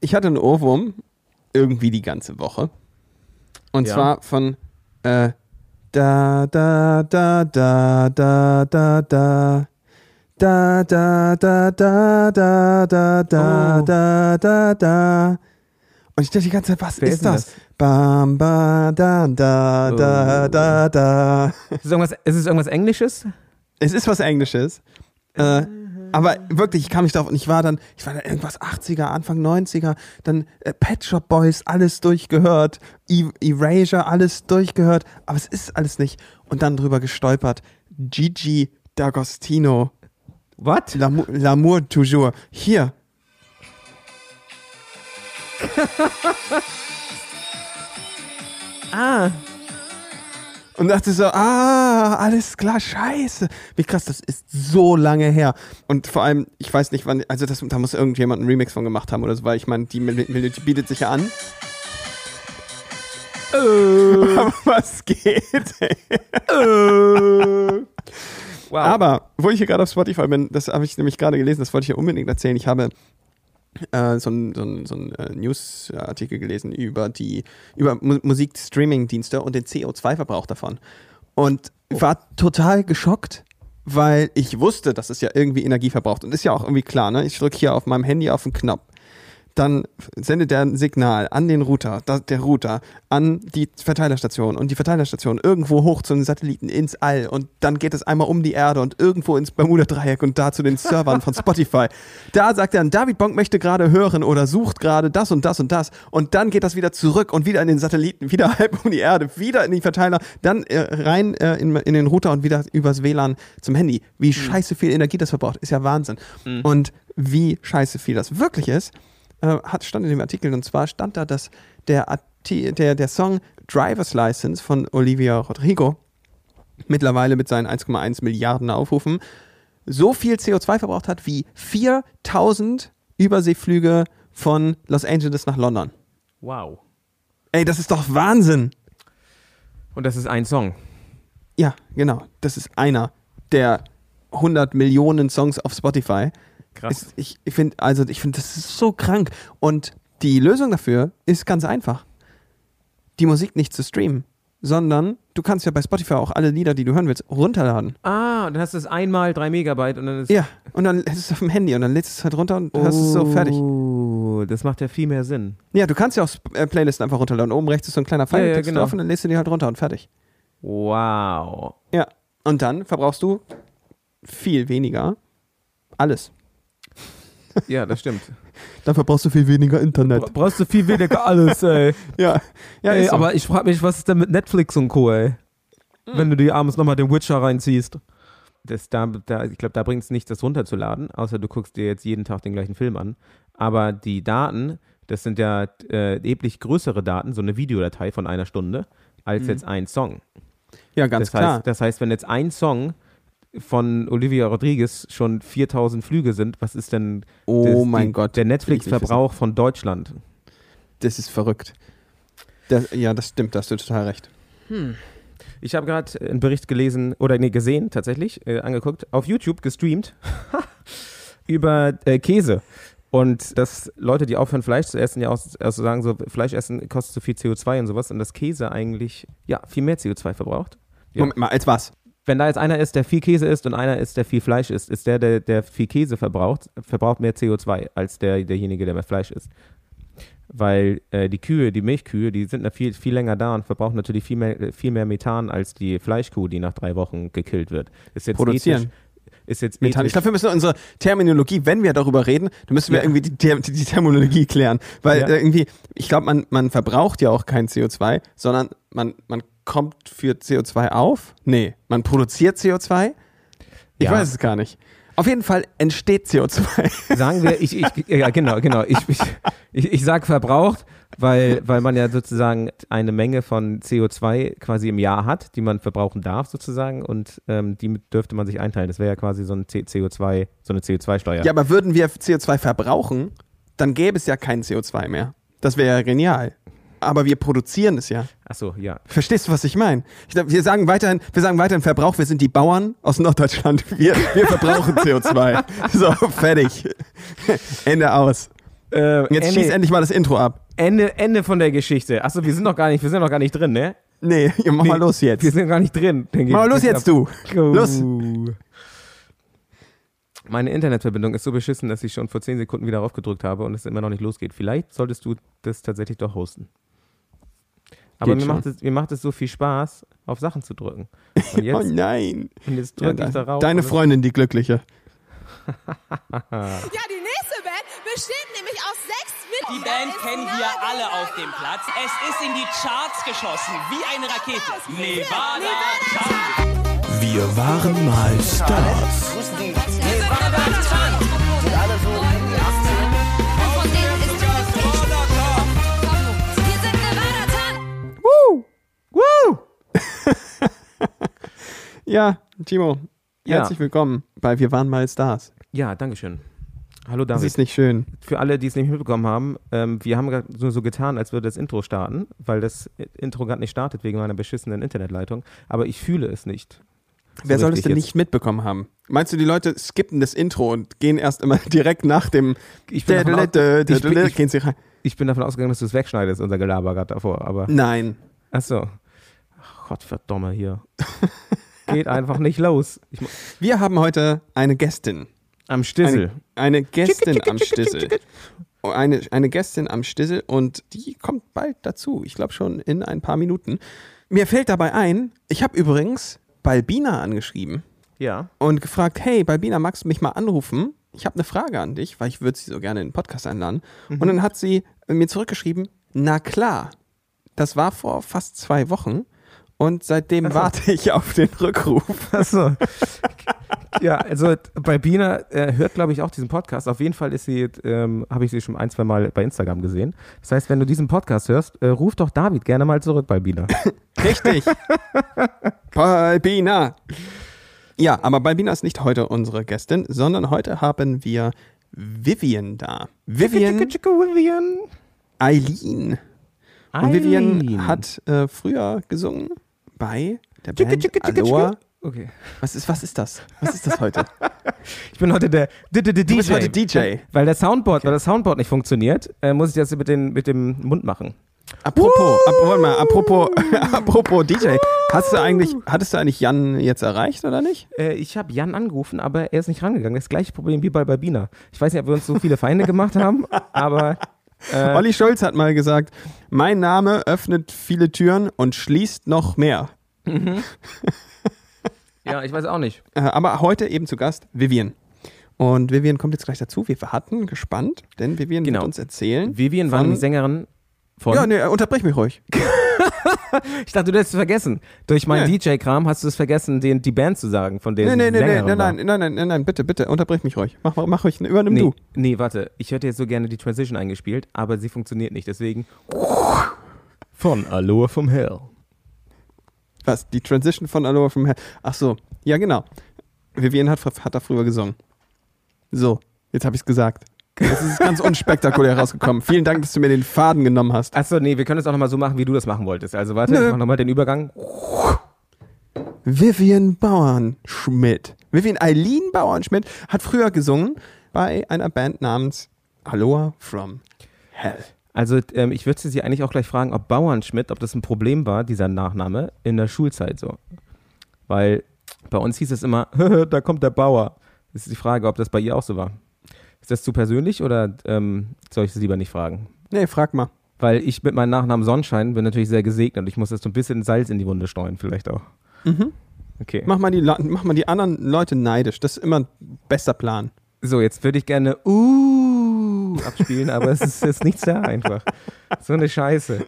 ich hatte einen Ohrwurm irgendwie die ganze Woche. Und ja. zwar von da, da, da, da, da, da, da. Da, da, da, da, da, da, da, da, da, da. Und ich dachte die ganze Zeit, was ist das? Bam, ba, da, da, da, da, da. Ist es irgendwas Englisches? Es ist was Englisches. Äh, aber wirklich, ich kam nicht drauf und ich war dann, ich war dann irgendwas 80er, Anfang 90er, dann äh, Pet Shop Boys, alles durchgehört, e Erasure, alles durchgehört, aber es ist alles nicht. Und dann drüber gestolpert, Gigi D'Agostino, What? L'amour L'amour toujours. Hier. Ah, Und dachte so, ah, alles klar, scheiße. Wie krass, das ist so lange her. Und vor allem, ich weiß nicht, wann, also das, da muss irgendjemand einen Remix von gemacht haben oder so, weil ich meine, die Mel- Melodie bietet sich ja an. Aber was geht? ey? wow. Aber, wo ich hier gerade auf Spotify bin, das habe ich nämlich gerade gelesen, das wollte ich ja unbedingt erzählen. Ich habe äh, so einen so ein, so ein, äh, News-Artikel gelesen über die über Mu Musikstreaming-Dienste und den CO2-Verbrauch davon. Und war total geschockt, weil ich wusste, dass es ja irgendwie Energie verbraucht. Und ist ja auch irgendwie klar, ne? Ich drücke hier auf meinem Handy auf den Knopf. Dann sendet er ein Signal an den Router, der Router, an die Verteilerstation und die Verteilerstation irgendwo hoch zu den Satelliten ins All und dann geht es einmal um die Erde und irgendwo ins Bermuda-Dreieck und da zu den Servern von Spotify. Da sagt er dann, David Bonk möchte gerade hören oder sucht gerade das und das und das und dann geht das wieder zurück und wieder in den Satelliten, wieder halb um die Erde, wieder in die Verteiler, dann äh, rein äh, in, in den Router und wieder übers WLAN zum Handy. Wie scheiße viel Energie das verbraucht, ist ja Wahnsinn. Und wie scheiße viel das wirklich ist, äh, hat, stand in dem Artikel und zwar stand da, dass der, Arti der, der Song Driver's License von Olivia Rodrigo mittlerweile mit seinen 1,1 Milliarden Aufrufen so viel CO2 verbraucht hat wie 4000 Überseeflüge von Los Angeles nach London. wow. Ey, das ist doch Wahnsinn. Und das ist ein Song. Ja, genau. Das ist einer der 100 Millionen Songs auf Spotify. Krass. Ist, ich ich finde, also ich finde, das ist so krank. Und die Lösung dafür ist ganz einfach. Die Musik nicht zu streamen, sondern du kannst ja bei Spotify auch alle Lieder, die du hören willst, runterladen. Ah, dann hast du es einmal drei Megabyte und dann ist. Ja, und dann du es auf dem Handy und dann lädst du es halt runter und hast es so fertig. Oh, das macht ja viel mehr Sinn. Ja, du kannst ja auch äh, Playlisten einfach runterladen. Oben rechts ist so ein kleiner Pfeil Ja, ja, genau. drauf und dann lädst du die halt runter und fertig. Wow. Ja. Und dann verbrauchst du viel weniger alles. Ja, das stimmt. Dann verbrauchst du viel weniger Internet. Brauchst du viel weniger alles, ey. Ja, ja ey so. aber ich frage mich, was ist denn mit Netflix und Co., ey? Wenn du dir abends nochmal den Witcher reinziehst. Das, da, da, ich glaube, da bringt es nichts, das runterzuladen, außer du guckst dir jetzt jeden Tag den gleichen Film an. Aber die Daten, das sind ja äh, erheblich größere Daten, so eine Videodatei von einer Stunde, als jetzt ein Song. ja, ganz das, klar. Heißt, das heißt, wenn jetzt ein Song von Olivia Rodriguez schon 4000 Flüge sind, was ist denn oh das, mein die, Gott. der Netflix-Verbrauch von Deutschland? Das ist verrückt. Das, ja, das stimmt, da hast du total recht. Ich habe gerade einen Bericht gelesen, oder nee, gesehen tatsächlich, äh, angeguckt, auf YouTube gestreamt, über äh, Käse. Und dass Leute, die aufhören, Fleisch zu essen, ja auch also sagen, so Fleisch essen kostet so viel CO2 und sowas. Und dass Käse eigentlich, ja, viel mehr CO2 verbraucht. Ja. Moment mal, als was? Wenn da jetzt einer ist, der viel Käse isst und einer ist, der viel Fleisch isst, ist der, der, der viel Käse verbraucht, verbraucht mehr CO2 als der, derjenige, der mehr Fleisch isst. Weil äh, die Kühe, die Milchkühe, die sind viel, viel länger da und verbrauchen natürlich viel mehr, viel mehr Methan als die Fleischkuh, die nach drei Wochen gekillt wird. Ist jetzt Produzieren. Ethisch, ist jetzt Methan. Ich glaube, wir müssen unsere Terminologie, wenn wir darüber reden, dann müssen wir Ja. irgendwie die, die, die Terminologie klären. Weil Ja. äh, irgendwie, ich glaube, man, man verbraucht ja auch kein CO2, sondern man, man kommt für CO2 auf. Nee, man produziert CO2. Ich Ja. weiß es gar nicht. Auf jeden Fall entsteht CO2. sagen wir, ich, ich, ja genau, genau, ich, ich, ich, ich sage verbraucht, weil, weil man ja sozusagen eine Menge von CO2 quasi im Jahr hat, die man verbrauchen darf sozusagen und ähm, die dürfte man sich einteilen. Das wäre ja quasi so ein C CO2, so eine CO2-Steuer. Ja, aber würden wir CO2 verbrauchen, dann gäbe es ja kein CO2 mehr. Das wäre ja genial. Aber wir produzieren es ja. Achso, ja. Verstehst du, was ich meine? Wir sagen weiterhin, wir sagen weiterhin Verbrauch, wir sind die Bauern aus Norddeutschland. Wir, wir verbrauchen CO2. So, fertig. Ende aus. Äh, Jetzt Ende, schieß endlich mal das Intro ab. Ende, Ende von der Geschichte. Achso, wir sind noch gar nicht, wir sind noch gar nicht drin, ne? Nee, mach Nee, mal los jetzt. Wir sind gar nicht drin. Mach mal los jetzt, du. Los. Meine Internetverbindung ist so beschissen, dass ich schon vor 10 Sekunden wieder raufgedrückt habe und es immer noch nicht losgeht. Vielleicht solltest du das tatsächlich doch hosten. Aber Geht mir schon. macht, es, mir macht es so viel Spaß, auf Sachen zu drücken. Und Oh jetzt, nein. und jetzt Ja, drücke ich de- darauf. deine Freundin, die Glückliche. Ja, die nächste Band besteht nämlich aus sechs Die Mitgliedern. Band Ist kennen wir alle auf dem Platz. Es ist in die Charts geschossen, wie eine Rakete. Nevada, Nevada Charts. Wir waren mal Stars. Ja, Timo, Ja. herzlich willkommen bei Wir waren mal Stars. Ja, Dankeschön. Hallo Das David. ist nicht schön. Für alle, die es nicht mitbekommen haben, ähm, wir haben nur so getan, als würde das Intro starten, weil das Intro gerade nicht startet wegen meiner beschissenen Internetleitung. Aber ich fühle es nicht. Wer soll das richtig denn jetzt. nicht mitbekommen haben? Meinst du, die Leute skippen das Intro und gehen erst immer direkt nach dem Ich bin, davon, ausgegangen, dass du es wegschneidest, unser Gelaber gerade davor. Aber Nein. achso. Ach Gott, verdammt hier. Geht einfach nicht los. Ich, Wir haben heute eine Gästin. am Stissel. Eine, eine Gästin am Stissel. Oh, Eine, eine Gästin am Stissel und die kommt bald dazu. Ich glaube schon in ein paar Minuten. Mir fällt dabei ein, ich habe übrigens Balbina angeschrieben Ja. und gefragt, hey Balbina, magst du mich mal anrufen? Ich habe eine Frage an dich, weil ich würde sie so gerne in den Podcast einladen. Und dann hat sie mir zurückgeschrieben, na klar. Das war vor fast zwei Wochen und seitdem warte ich auf den Rückruf. Achso. ja, also bei Bina äh, hört, glaube ich, auch diesen Podcast. Auf jeden Fall ist sie, ähm, habe ich sie schon ein, zwei Mal bei Instagram gesehen. Das heißt, wenn du diesen Podcast hörst, äh, ruf doch David gerne mal zurück bei Bina. Richtig. Balbina. Ja, aber Balbina ist nicht heute unsere Gästin, sondern heute haben wir Vivian da. Vivian Vivian. Eileen. Und Vivian hat äh, früher gesungen bei der Band Aloha. Okay. Was ist, was ist das? Was ist das heute? Ich bin heute der D -D -D DJ. bist heute DJ. Weil der Soundboard, weil das Soundboard nicht funktioniert, äh, muss ich das mit, den, mit dem Mund machen. Apropos, ap warte mal, apropos, apropos DJ. Hast du eigentlich, hattest du eigentlich Jan jetzt erreicht oder nicht? Äh, ich habe Jan angerufen, aber er ist nicht rangegangen. Das gleiche Problem wie bei Babina. Ich weiß nicht, ob wir uns so viele Feinde gemacht haben, aber äh, Olli Schulz hat mal gesagt, mein Name öffnet viele Türen und schließt noch mehr. ja, ich weiß auch nicht. Äh, aber heute eben zu Gast Vivian. Und Vivian kommt jetzt gleich dazu. Wir warten gespannt, denn Vivian Genau. wird uns erzählen. Vivian war nämlich Sängerin von. Ja, nee, unterbrech mich ruhig. Ich dachte, du hättest es vergessen. Durch meinen Nee. DJ-Kram hast du es vergessen, den, die Band zu sagen, von der Nee, nee, nee, nee, nein, nein, nein, nein, nein, nein, bitte, bitte, unterbrech mich ruhig. Mach, mach ruhig, übernimm Nee, du. nee, warte. Ich hätte jetzt so gerne die Transition eingespielt, aber sie funktioniert nicht. Deswegen. Von Aloha vom Hell. Was, die Transition von Aloha from Hell. Ach so, ja genau. Vivian hat, hat da früher gesungen. So, jetzt habe ich es gesagt. Das ist ganz unspektakulär rausgekommen. Vielen Dank, dass du mir den Faden genommen hast. Achso, nee, wir können es auch nochmal so machen, wie du das machen wolltest. Also warte, Nö. ich mach nochmal den Übergang. Vivian Bauernschmidt. Vivian Eileen Bauernschmidt hat früher gesungen bei einer Band namens Aloha from Hell. Also ähm, ich würde sie eigentlich auch gleich fragen, ob Bauernschmidt, ob das ein Problem war, dieser Nachname, in der Schulzeit so. Weil bei uns hieß es immer, da kommt der Bauer. Das ist die Frage, ob das bei ihr auch so war. Ist das zu persönlich oder ähm, soll ich es lieber nicht fragen? Nee, frag mal. Weil ich mit meinem Nachnamen Sonnenschein bin natürlich sehr gesegnet und ich muss jetzt so ein bisschen Salz in die Wunde streuen, vielleicht auch. Okay. Mach mal, die, mach mal die anderen Leute neidisch. Das ist immer ein bester Plan. So, jetzt würde ich gerne Uh abspielen, aber es ist jetzt nichts da einfach. So eine Scheiße.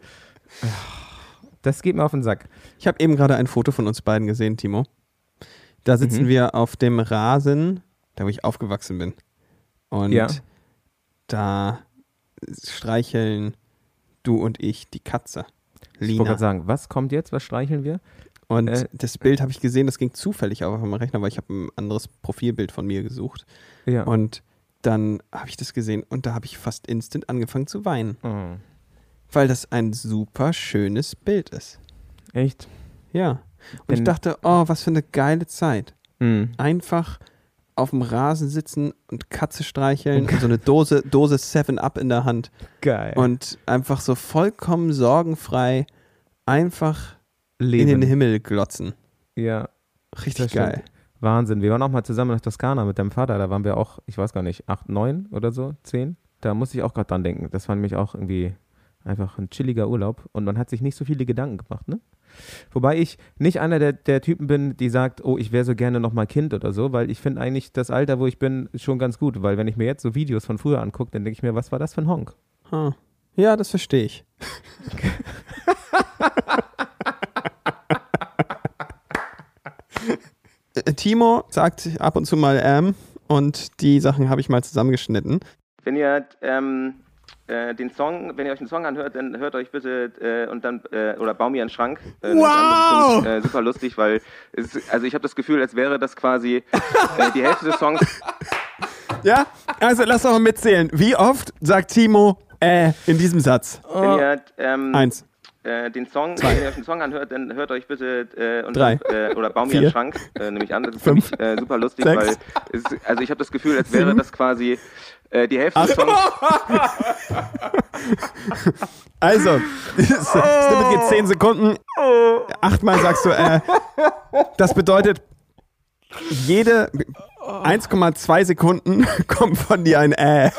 Das geht mir auf den Sack. Ich habe eben gerade ein Foto von uns beiden gesehen, Timo. Da sitzen Mhm. wir auf dem Rasen, da wo ich aufgewachsen bin. Und Ja. da streicheln du und ich die Katze. Ich wollte Lina. gerade sagen, was kommt jetzt? Was streicheln wir? Und äh, das Bild habe ich gesehen, das ging zufällig auf meinem Rechner, weil ich habe ein anderes Profilbild von mir gesucht. Ja. Und dann habe ich das gesehen und da habe ich fast instant angefangen zu weinen, Oh, weil das ein super schönes Bild ist. echt? Ja. Und ich Denn- dachte, oh, was für eine geile Zeit. Hm. Einfach auf dem Rasen sitzen und Katze streicheln und so eine Dose, Dose 7-Up in der Hand Geil. und einfach so vollkommen sorgenfrei einfach Leben. in den Himmel glotzen. Ja, Richtig stimmt. geil. Wahnsinn. Wir waren auch mal zusammen nach Toskana mit deinem Vater. Da waren wir auch, ich weiß gar nicht, acht, neun oder so, zehn. Da musste ich auch gerade dran denken. Das war nämlich auch irgendwie einfach ein chilliger Urlaub und man hat sich nicht so viele Gedanken gemacht, ne? Wobei ich nicht einer der, der Typen bin, die sagt, oh, ich wäre so gerne nochmal Kind oder so, weil ich finde eigentlich das Alter, wo ich bin, schon ganz gut. Weil wenn ich mir jetzt so Videos von früher angucke, dann denke ich mir, was war das für ein Honk? Huh. Ja, das verstehe ich. Äh, Timo sagt ab und zu mal ähm und die Sachen habe ich mal zusammengeschnitten. Wenn ihr ähm, äh, den Song, wenn ihr euch den Song anhört, dann hört euch bitte äh, und dann äh, oder bau mir einen Schrank. Äh, ist nämlich, äh, super lustig, weil es, also ich habe das Gefühl, als wäre das quasi die Hälfte des Songs. Ja, also lass doch mal mitzählen. Wie oft sagt Timo äh in diesem Satz? Wenn ihr ähm, Eins. Äh, den Song, wenn ihr euch den Song anhört, dann hört euch bitte äh, und Drei. Äh, oder bau mir einen Schrank, äh, nehme ich an. Das ist Fünf. nämlich, äh, super lustig, Sechs. weil es, also ich habe das Gefühl, als wäre Sieben. das quasi äh, die Hälfte des Songs. Also, Snippet geht 10 Sekunden. Achtmal sagst du, äh, das bedeutet, jede 1,2 Sekunden kommt von dir ein äh.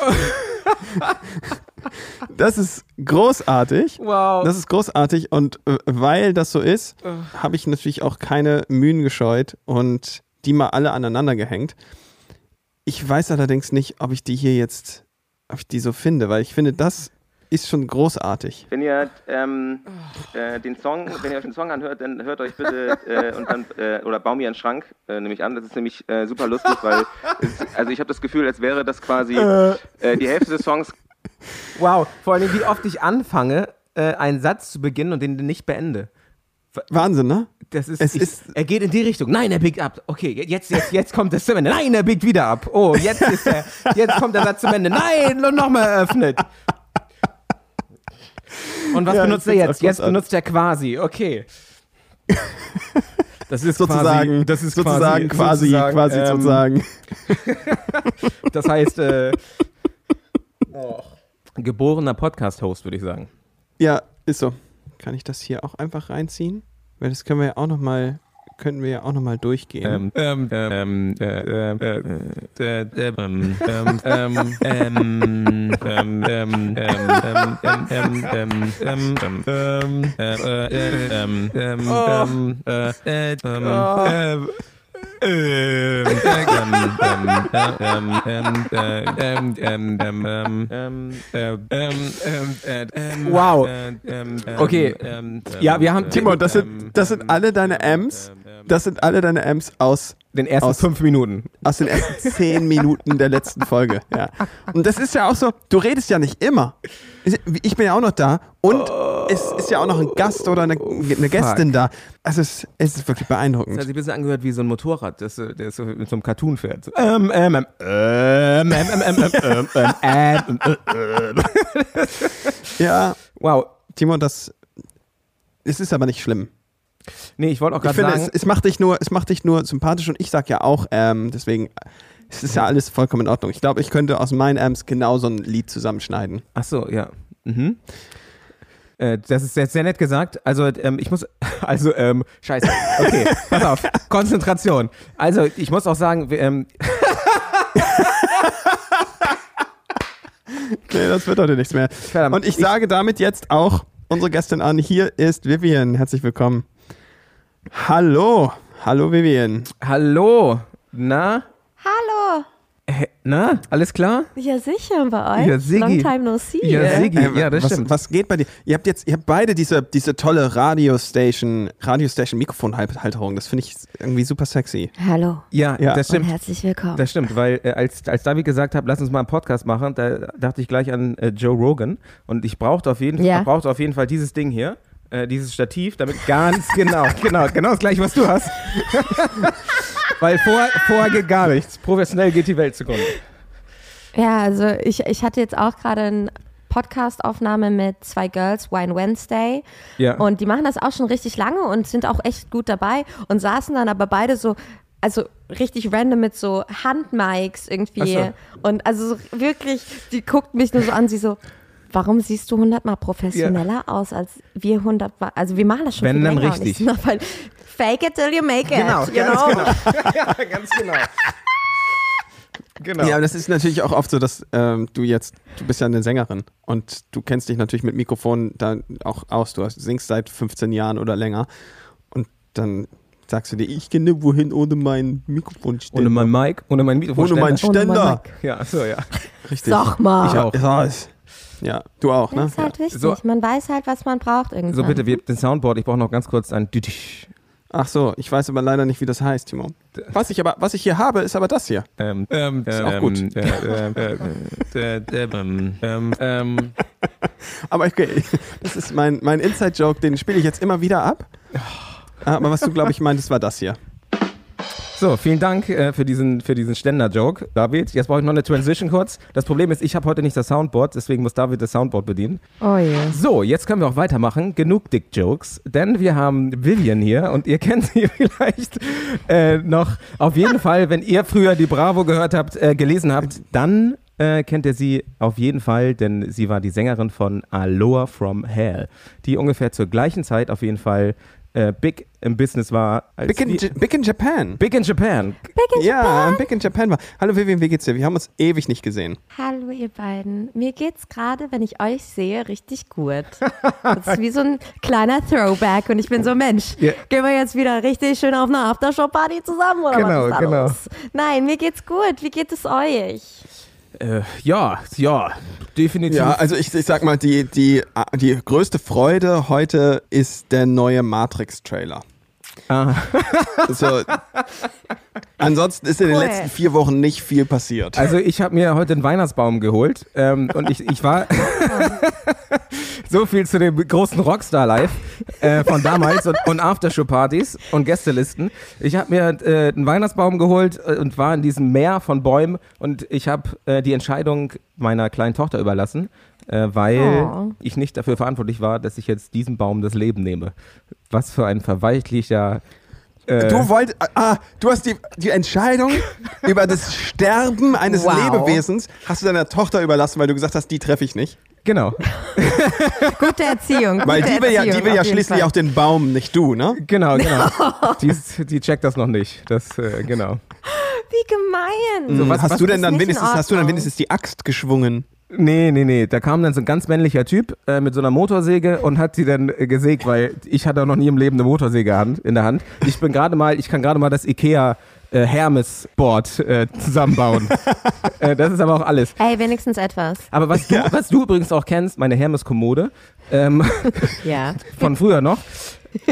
Das ist großartig. Wow. Das ist großartig und äh, weil das so ist, habe ich natürlich auch keine Mühen gescheut und die mal alle aneinander gehängt. Ich weiß allerdings nicht, ob ich die hier jetzt, ob ich die so finde, weil ich finde, das ist schon großartig. Wenn ihr ähm, äh, den Song, wenn ihr euch den Song anhört, dann hört euch bitte äh, und dann äh, oder bau mir einen Schrank, äh, nehme ich an. Das ist nämlich äh, super lustig, weil es, also ich habe das Gefühl, als wäre das quasi äh, die Hälfte des Songs Wow, vor allem, wie oft ich anfange, äh, einen Satz zu beginnen und den nicht beende. Wahnsinn, ne? Das ist, Es ich, ist- er geht in die Richtung. Nein, er biegt ab. Okay, jetzt, jetzt, jetzt kommt es zum Ende. Nein, er biegt wieder ab. Oh, jetzt ist er, jetzt kommt der Satz zum Ende. Nein, und nochmal eröffnet. Und was Ja, benutzt er jetzt? Jetzt benutzt er quasi. Okay. Das ist Sozusagen, quasi, das ist sozusagen, quasi, sozusagen, quasi, ähm, sozusagen. Das heißt, äh, geborener Podcast-Host, würde ich sagen. Ja, ist so. Kann ich das hier auch einfach reinziehen? Weil das können wir ja auch noch mal, könnten wir ja auch noch mal durchgehen. Ähm, ähm, ähm, Wow. Okay. Ja, wir haben Timo, das sind, das sind alle deine Ms. Das sind alle deine Ms aus den ersten aus, fünf Minuten. Aus den ersten zehn Minuten der letzten Folge. Ja. Und das ist ja auch so, du redest ja nicht immer. Ich bin ja auch noch da. Und oh es ist ja auch noch ein Gast oder eine, eine Gästin da. Also es, es ist wirklich Das hat beeindruckend. sich ein bisschen angehört wie so ein Motorrad, das, äh, das so mit so einem Cartoon fährt. Ähm, ähm, ähm, ähm, ähm, ähm, ähm, ähm, ähm, ähm, ähm, ähm. Ja, Wow. Timo, das es ist aber nicht schlimm. Nee, ich wollte auch gerade sagen, es, es, macht dich nur, es macht dich nur sympathisch und ich sag ja auch, ähm, deswegen, es ist ja alles vollkommen in Ordnung. Ich glaube, ich könnte aus meinen Amps genau so ein Lied zusammenschneiden. ach so, ja. Mhm. Äh, das ist jetzt sehr nett gesagt. Also, ähm, ich muss, also, ähm, scheiße. Okay, pass auf. Konzentration. Also, ich muss auch sagen, wir, ähm, Nee, das wird heute nichts mehr. Und ich sage damit jetzt auch unsere Gästin an. Hier ist Vivian. Herzlich willkommen. Hallo. Hallo Vivian. hallo. Na? Na? Alles klar? Ja, sicher bei euch. Ja. Long time no see. Ja, ey. Siggi. Äh, ja, das was, stimmt. was geht bei dir? Ihr habt jetzt, ihr habt beide diese, diese tolle Radiostation, Radiostation Mikrofonhalterung. Das finde ich irgendwie super sexy. Hallo Ja, Ja. das und stimmt. herzlich willkommen. Das stimmt, weil äh, als, als David gesagt hat, lass uns mal einen Podcast machen, da dachte ich gleich an äh, Joe Rogan und ich brauchte auf jeden, Ja. ich brauchte auf jeden Fall dieses Ding hier, äh, dieses Stativ, damit ganz genau, genau, genau das gleiche, was du hast. weil vor, vorher geht gar nichts. Professionell geht die Welt zugrunde. ja, also ich, ich hatte jetzt auch gerade eine Podcast-Aufnahme mit zwei Girls, Wine Wednesday. Ja. Und die machen das auch schon richtig lange und sind auch echt gut dabei und saßen dann aber beide so also richtig random mit so Handmikes irgendwie. Ach Und also so wirklich, die guckt mich nur so an, sie so, warum siehst du hundertmal professioneller aus als wir hundertmal? Also wir machen das schon Wenn, viel dann länger. Und ich richtig. so, weil fake it till you make it. Genau, you ganz know? genau. ja, ganz genau. Genau. Ja, aber das ist natürlich auch oft so, dass ähm, du jetzt, du bist ja eine Sängerin und du kennst dich natürlich mit Mikrofon da auch aus. Du hast, singst seit 15 Jahren oder länger und dann sagst du dir, ich gehe nirgendwo hin ohne mein Mikrofon. ohne mein Mic, ohne mein Mikrofon. ohne meinen Ohne mein Ständer. Ja, so, ja. Richtig. Sag mal. Ich auch. Ja, ja, du auch, ne? Das ist halt wichtig. So- Man weiß halt, was man braucht irgendwann. So, bitte, wir, den Soundboard, ich brauche noch ganz kurz ein Dütisch. Ach so, ich weiß aber leider nicht, wie das heißt, Timo. Was ich aber, was ich hier habe, ist aber das hier. Ähm, ähm, Ist auch gut. Äh, äh, äh, äh, äh, ähm, ähm, ähm, Aber okay, das ist mein, mein Inside-Joke, den spiele ich jetzt immer wieder ab. Aber was du, glaube ich, meintest, war das hier. So, vielen Dank äh, für diesen, für diesen Ständer-Joke, David. Jetzt brauche ich noch eine Transition kurz. Das Problem ist, ich habe heute nicht das Soundboard, deswegen muss David das Soundboard bedienen. oh je. So, jetzt können wir auch weitermachen. Genug Dick-Jokes, denn wir haben Vivian hier und ihr kennt sie vielleicht äh, noch. Auf jeden Fall, wenn ihr früher die Bravo gehört habt, äh, gelesen habt, dann äh, kennt ihr sie auf jeden Fall, denn sie war die Sängerin von Aloha from Hell, die ungefähr zur gleichen Zeit auf jeden Fall äh, big im Business war. Als Big in, die- J- Big in Japan. big in Japan. Ja, Big in Japan war. Hallo Vivian, wie geht's dir? Wir haben uns ewig nicht gesehen. Hallo ihr beiden. Mir geht's gerade, wenn ich euch sehe, richtig gut. Das ist wie so ein kleiner Throwback und ich bin so, Mensch, Ja. gehen wir jetzt wieder richtig schön auf eine Aftershow-Party zusammen oder Genau, was ist da genau. los? Nein, mir geht's gut. Wie geht es euch? Äh, ja, ja, definitiv. Ja, also ich, ich sag mal, die, die, die größte Freude heute ist der neue Matrix-Trailer. Ah. Also, ansonsten ist in den letzten vier Wochen nicht viel passiert. Also ich habe mir heute einen Weihnachtsbaum geholt ähm, und ich, ich war so viel zu dem großen Rockstar Live äh, von damals und, und Aftershow-Partys und Gästelisten. Ich habe mir äh, einen Weihnachtsbaum geholt äh, und war in diesem Meer von Bäumen und ich habe äh, die Entscheidung meiner kleinen Tochter überlassen, äh, weil Oh. ich nicht dafür verantwortlich war, dass ich jetzt diesem Baum das Leben nehme. Was für ein verweichlicher... Äh, Du wolltest, ah, du hast die, die Entscheidung über das Sterben eines Wow. Lebewesens hast du deiner Tochter überlassen, weil du gesagt hast, die treffe ich nicht. genau. Gute Erziehung. Weil gute die will ja, die will ja schließlich Fall. auch den Baum, nicht du, ne? Genau, genau. die, ist, die checkt das noch nicht. Das, äh, genau. Wie gemein. So, was- hast was du denn dann wenigstens, hast du dann wenigstens die Axt geschwungen? Nee, nee, nee. Da kam dann so ein ganz männlicher Typ äh, mit so einer Motorsäge und hat sie dann äh, gesägt, weil ich hatte auch noch nie im Leben eine Motorsäge hand, in der Hand. Ich bin gerade mal, ich kann gerade mal das Ikea äh, Hermes Board äh, zusammenbauen. äh, das ist aber auch alles. Ey, wenigstens etwas. Aber was du, was du übrigens auch kennst, meine Hermes Kommode ähm, Ja. von früher noch.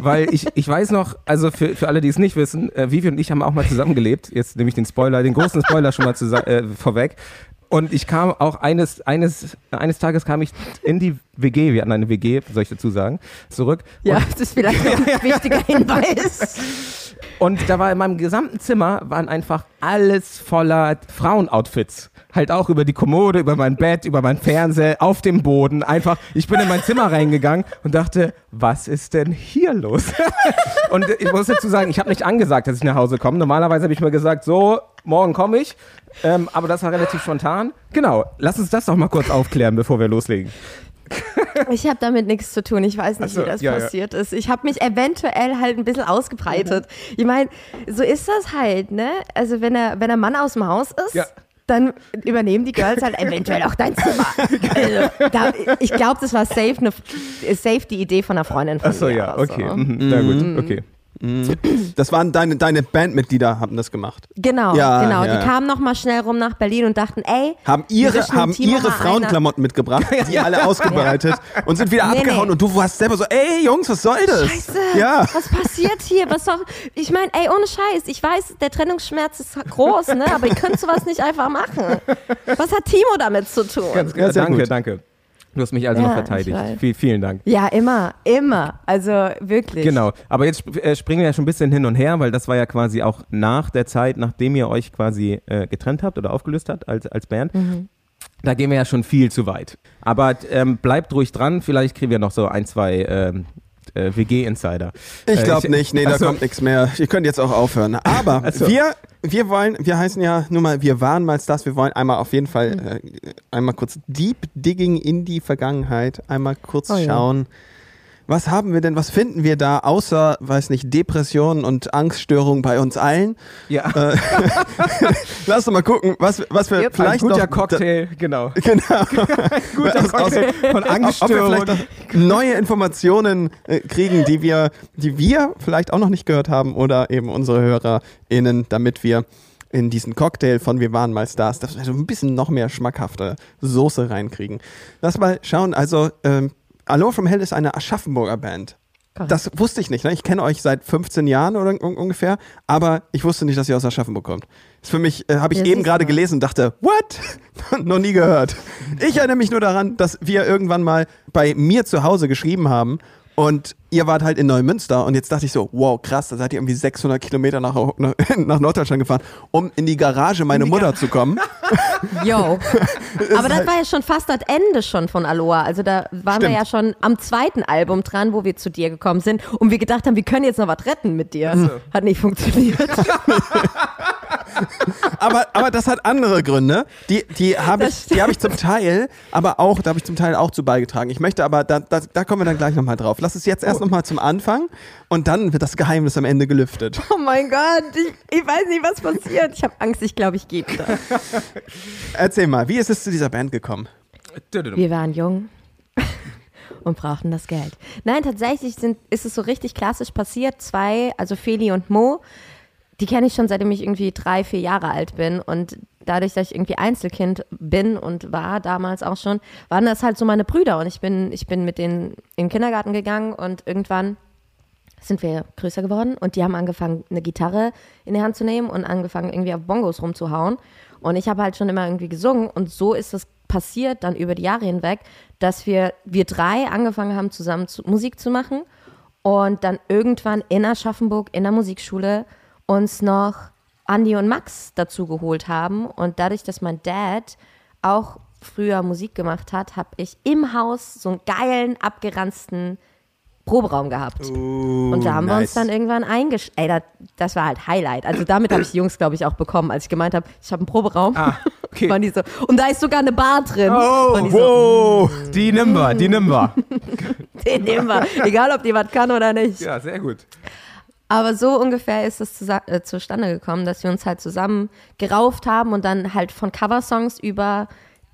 Weil ich, ich weiß noch, also für, für alle, die es nicht wissen, äh, Vivi und ich haben auch mal zusammengelebt. Jetzt nehme ich den Spoiler, den großen Spoiler schon mal äh, vorweg. Und ich kam auch eines, eines, eines Tages kam ich in die WG, wir hatten eine WG, soll ich dazu sagen, zurück. Ja, das ist vielleicht ein wichtiger Hinweis. Und da war in meinem gesamten Zimmer waren einfach alles voller Frauenoutfits. Halt auch über die Kommode, über mein Bett, über mein Fernseher, auf dem Boden. Einfach, ich bin in mein Zimmer reingegangen und dachte, was ist denn hier los? und ich muss dazu sagen, ich habe nicht angesagt, dass ich nach Hause komme. Normalerweise habe ich mir gesagt, so, morgen komme ich. Ähm, aber das war relativ spontan. Genau, lass uns das doch mal kurz aufklären, bevor wir loslegen. Ich habe damit nichts zu tun. Ich weiß nicht, so, wie das ja, ja. passiert ist. Ich habe mich eventuell halt ein bisschen ausgebreitet. Ich meine, so ist das halt, ne? Also wenn der, wenn der Mann aus dem Haus ist, Ja. Dann übernehmen die Girls halt eventuell auch dein Zimmer. Also, da, ich glaube, das war safe, eine, safe die Idee von einer Freundin von Achso, mir. ja, oder okay. So. Mhm, na gut, okay. Das waren deine, deine Bandmitglieder, haben das gemacht. Genau, Ja, genau. ja. Die kamen noch mal schnell rum nach Berlin und dachten, ey, Haben ihre, haben Timo ihre Frauenklamotten mitgebracht, die alle ausgebreitet und sind wieder Nee, abgehauen nee. und du warst selber so, ey Jungs, was soll das? Scheiße, Ja. was passiert hier? Was soll, ich meine, ey, ohne Scheiß, ich weiß, der Trennungsschmerz ist groß, ne? aber ihr könnt sowas nicht einfach machen. Was hat Timo damit zu tun? Ganz, Ja, sehr danke, gut. danke. Du hast mich also Ja, noch verteidigt. Viel, vielen Dank. ja, immer, immer. Also wirklich. Genau, aber jetzt äh, springen wir ja schon ein bisschen hin und her, weil das war ja quasi auch nach der Zeit, nachdem ihr euch quasi äh, getrennt habt oder aufgelöst habt als, als Band. Da gehen wir ja schon viel zu weit. Aber ähm, bleibt ruhig dran, vielleicht kriegen wir noch so ein, zwei ähm, äh, WG-Insider. Ich Äh, glaube nicht, nee, da kommt nichts mehr. Ihr könnt jetzt auch aufhören. Aber Achso. wir, wir wollen, wir heißen ja nur mal, wir waren mal Stars, wir wollen einmal auf jeden Fall Mhm. äh, einmal kurz Deep Digging in die Vergangenheit, einmal kurz Oh ja. Was haben wir denn, was finden wir da, außer, weiß nicht, Depressionen und Angststörungen bei uns allen? Ja, Lass doch mal gucken, was, was wir ein vielleicht guter noch, Cocktail, genau. Genau. Guter Aus- aus- Cocktail von ob wir Angststörungen. vielleicht neue Informationen äh, kriegen, die wir, die wir vielleicht auch noch nicht gehört haben oder eben unsere HörerInnen, damit wir in diesen Cocktail von Wir waren mal Stars, dass wir so ein bisschen noch mehr schmackhafte Soße reinkriegen. Lass mal schauen, also ähm, Allo from Hell ist eine Aschaffenburger Band. Das wusste ich nicht. Ne? Ich kenne euch seit 15 Jahren oder un ungefähr, aber ich wusste nicht, dass ihr aus Aschaffenburg kommt. Ist für mich, äh, habe ich Ja, eben gerade gelesen und dachte, what? Noch nie gehört. Ich erinnere mich nur daran, dass wir irgendwann mal bei mir zu Hause geschrieben haben und ihr wart halt in Neumünster und jetzt dachte ich so, wow, krass, da seid ihr irgendwie 600 Kilometer nach, nach Norddeutschland gefahren, um in die Garage meine Mutter zu kommen. Yo. Aber das war ja schon fast das Ende schon von Aloha. Also da waren wir Stimmt. ja schon am zweiten Album dran, wo wir zu dir gekommen sind und wir gedacht haben, wir können jetzt noch was retten mit dir. Hat nicht funktioniert. Aber, aber das hat andere Gründe. Die, die habe ich, die hab ich zum Teil, aber auch, da habe ich zum Teil auch zu beigetragen. Ich möchte aber, da, da, da kommen wir dann gleich nochmal drauf. Lass es jetzt erst nochmal zum Anfang und dann wird das Geheimnis am Ende gelüftet. Oh mein Gott, ich, ich weiß nicht, was passiert. Ich habe Angst, ich glaube, ich gebe da. Erzähl mal, wie ist es zu dieser Band gekommen? Wir waren jung und brauchten das Geld. Nein, tatsächlich sind, ist es so richtig klassisch passiert. Zwei, also Feli und Mo, die kenne ich schon seitdem ich irgendwie drei, vier Jahre alt bin. Und dadurch, dass ich irgendwie Einzelkind bin und war damals auch schon, waren das halt so meine Brüder. Und ich bin, ich bin mit denen in den Kindergarten gegangen und irgendwann sind wir größer geworden und die haben angefangen, eine Gitarre in die Hand zu nehmen und angefangen, irgendwie auf Bongos rumzuhauen. Und ich habe halt schon immer irgendwie gesungen und so ist es passiert dann über die Jahre hinweg, dass wir, wir drei angefangen haben, zusammen zu, Musik zu machen und dann irgendwann in Aschaffenburg in der Musikschule uns noch Andi und Max dazu geholt haben. Und dadurch, dass mein Dad auch früher Musik gemacht hat, habe ich im Haus so einen geilen, abgeranzten Proberaum gehabt. und da haben wir uns nice. dann irgendwann eingestellt. Ey, das, das war halt Highlight. Also damit habe ich die Jungs, glaube ich, auch bekommen, als ich gemeint habe, ich habe einen Proberaum. Ah, okay. Waren die so, und da ist sogar eine Bar drin. Oh, die so, wow. Die nehmen wir, die nehmen wir. den nehmen wir. Egal, ob die was kann oder nicht. Ja, sehr gut. Aber so ungefähr ist es zusa- äh, zustande gekommen, dass wir uns halt zusammen gerauft haben und dann halt von Coversongs über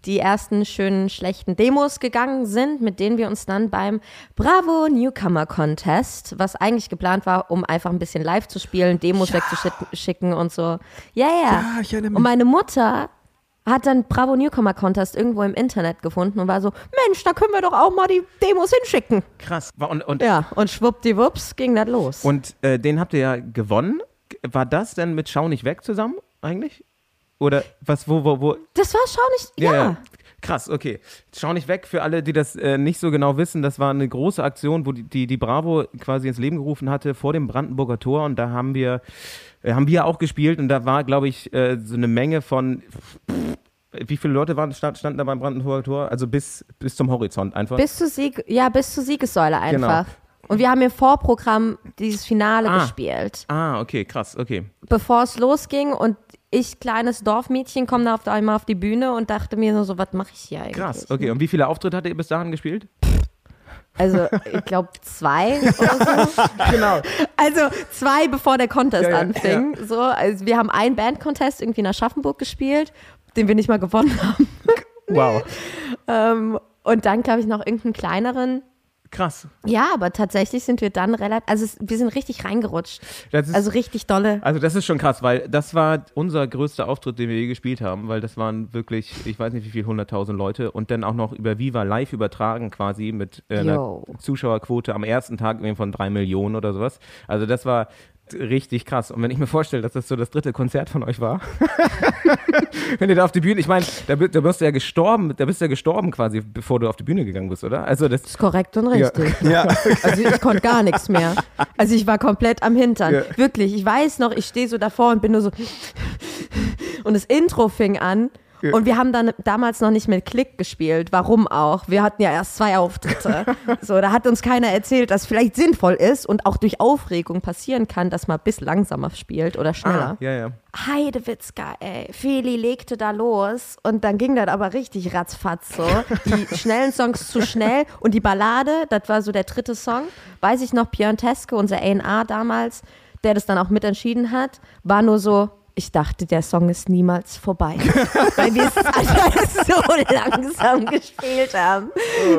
die ersten schönen schlechten Demos gegangen sind, mit denen wir uns dann beim Bravo Newcomer Contest, was eigentlich geplant war, um einfach ein bisschen live zu spielen, Demos wegzuschicken und so. Ja, ja. Ja, erinnere mich. Und meine Mutter hat dann Bravo Newcomer Contest irgendwo im Internet gefunden und war so, Mensch, da können wir doch auch mal die Demos hinschicken. Krass. Und, und, Ja, und schwuppdiwupps ging das los. und äh, den habt ihr ja gewonnen. War das denn mit Schau nicht weg zusammen eigentlich? Oder was, wo, wo, wo? das war schon nicht, ja. Krass, okay. Schau nicht weg für alle, die das äh, nicht so genau wissen. Das war eine große Aktion, wo die, die, die Bravo quasi ins Leben gerufen hatte vor dem Brandenburger Tor. Und da haben wir, äh, haben wir auch gespielt. Und da war, glaube ich, äh, so eine Menge von. Wie viele Leute waren, stand, standen da beim Brandenburger Tor? Also bis, bis zum Horizont einfach. Bis zur Sieg, ja, bis zur Siegessäule Genau. einfach. Und wir haben im Vorprogramm dieses Finale Ah. gespielt, ah, okay, krass, okay. bevor es losging und ich, kleines Dorfmädchen, komme da auf einmal auf die Bühne und dachte mir nur so, was mache ich hier eigentlich? Krass, okay. Und wie viele Auftritte hat ihr bis dahin gespielt? Also, ich glaube zwei oder so. genau. Also zwei, bevor der Contest Ja, ja, anfing. So, also wir haben einen Band-Contest irgendwie in Aschaffenburg gespielt, den wir nicht mal gewonnen haben. Wow. Ähm, und dann, glaube ich, noch irgendeinen kleineren. Krass. Ja, aber tatsächlich sind wir dann relativ, also es, wir sind richtig reingerutscht. Ist, Also richtig dolle. Also das ist schon krass, weil das war unser größter Auftritt, den wir je gespielt haben, weil das waren wirklich, ich weiß nicht wie viel, 100.000 Leute und dann auch noch über Viva live übertragen quasi mit äh, einer Yo. Zuschauerquote am ersten Tag von drei Millionen oder sowas. Also das war richtig krass. Und wenn ich mir vorstelle, dass das so das dritte Konzert von euch war, wenn ihr da auf die Bühne, ich meine, da, da bist du ja gestorben, da bist du ja gestorben quasi, bevor du auf die Bühne gegangen bist, oder? Also das ist korrekt und richtig. Ja. Also ich konnte gar nichts mehr. Also ich war komplett am Hintern. Ja. Wirklich. Ich weiß noch, ich stehe so davor und bin nur so. Und das Intro fing an Und wir haben dann damals noch nicht mit Klick gespielt. Warum auch? Wir hatten ja erst zwei Auftritte. so, da hat uns keiner erzählt, dass es vielleicht sinnvoll ist und auch durch Aufregung passieren kann, dass man bis langsamer spielt oder schneller. Ja, ja. Heidewitzka, ey. Feli legte da los und dann ging das aber richtig ratzfatz so. Die schnellen Songs zu schnell und die Ballade, das war so der dritte Song. Weiß ich noch, Björn Teske, unser A&R damals, der das dann auch mitentschieden hat, war nur so, ich dachte, der Song ist niemals vorbei. Weil wir es so langsam gespielt haben,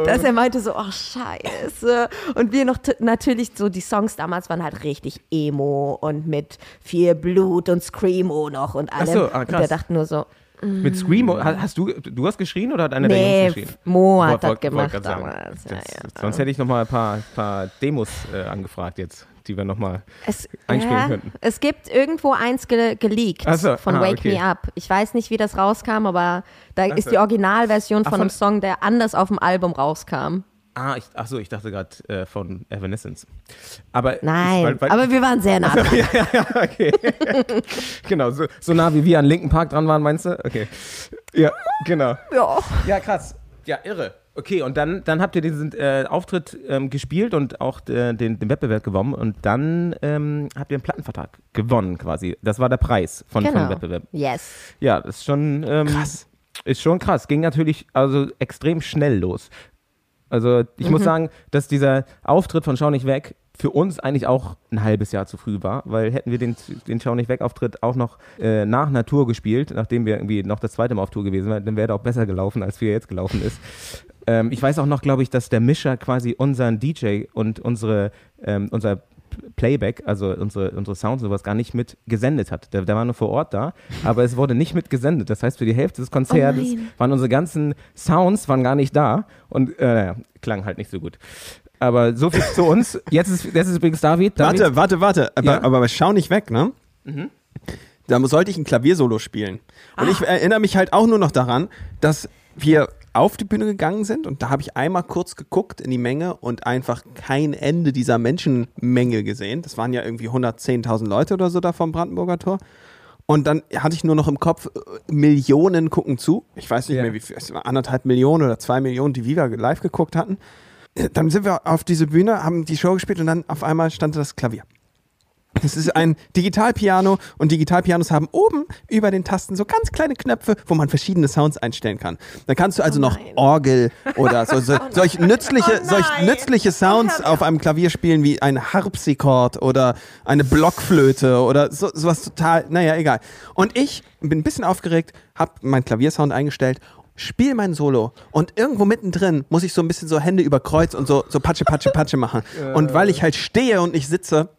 dass er meinte so, oh scheiße. Und wir noch natürlich so, die Songs damals waren halt richtig emo und mit viel Blut und Screamo noch und allem. so, ah, und krass. der dachte nur so, Mit Screamo, ha- hast du, du hast geschrien oder hat einer der nee, Jungs geschrien? Mo Wollt- hat das wollt- gemacht grad sagen. damals. Ja, Das, ja. Sonst hätte ich noch mal ein paar, paar Demos äh, angefragt jetzt, die wir noch mal Es, einspielen ja, könnten. es gibt irgendwo eins ge geleakt so, von ah, Wake okay. Me Up. Ich weiß nicht, wie das rauskam, aber da Ach ist so. die Originalversion von, von- einem Song, der anders auf dem Album rauskam. Ah, ich, ach so, ich dachte gerade äh, von Evanescence. Aber Nein, weil, weil, aber wir waren sehr nah dran. okay. genau, so, so nah wie wir an Linken Park dran waren, meinst du? Okay. Ja, genau. Ja. Ja, krass. Ja, irre. Okay, und dann, dann habt ihr diesen äh, Auftritt ähm, gespielt und auch äh, den, den Wettbewerb gewonnen und dann ähm, habt ihr einen Plattenvertrag gewonnen quasi. Das war der Preis von, Genau. vom Wettbewerb. Yes. Ja, das ist schon ähm, krass. Ist schon krass. Ging natürlich also extrem schnell los. Also ich Mhm. muss sagen, dass dieser Auftritt von Schau nicht weg für uns eigentlich auch ein halbes Jahr zu früh war, weil hätten wir den, den Schau nicht weg Auftritt auch noch äh, nach Tour gespielt, nachdem wir irgendwie noch das zweite Mal auf Tour gewesen wären, dann wäre er auch besser gelaufen, als wie er jetzt gelaufen ist. Ähm, ich weiß auch noch, glaube ich, dass der Mischer quasi unseren DJ und unsere, ähm, unser Playback, also unsere, unsere Sounds und sowas, gar nicht mit gesendet hat. Der, der war nur vor Ort da, aber es wurde nicht mit gesendet. Das heißt, für die Hälfte des Konzerts Oh waren unsere ganzen Sounds waren gar nicht da und äh, klang halt nicht so gut. Aber so viel zu uns. Jetzt ist, jetzt ist übrigens David. David Warte, warte, warte. Aber, Ja? Mhm. aber schau nicht weg, ne? Da sollte ich ein Klaviersolo spielen. Und Ah. ich erinnere mich halt auch nur noch daran, dass wir auf die Bühne gegangen sind und da habe ich einmal kurz geguckt in die Menge und einfach kein Ende dieser Menschenmenge gesehen. Das waren ja irgendwie 110.000 Leute oder so da vom Brandenburger Tor. Und dann hatte ich nur noch im Kopf, äh, Millionen gucken zu. Ich weiß nicht Ja. mehr, wie viel, es war anderthalb Millionen oder zwei Millionen, die Viva live geguckt hatten. Dann sind wir auf diese Bühne, haben die Show gespielt und dann auf einmal stand das Klavier. Das ist ein Digitalpiano und Digitalpianos haben oben über den Tasten so ganz kleine Knöpfe, wo man verschiedene Sounds einstellen kann. Dann kannst du also noch Orgel oder so, so, solch, nützliche, solch nützliche Sounds auf einem Klavier spielen wie ein Harpsichord oder eine Blockflöte oder so, sowas total, naja, egal. Und ich bin ein bisschen aufgeregt, habe meinen Klaviersound eingestellt spiel mein Solo und irgendwo mittendrin muss ich so ein bisschen so Hände über Kreuz und so, so Patsche, Patsche, Patsche machen. Und weil ich halt stehe und nicht sitze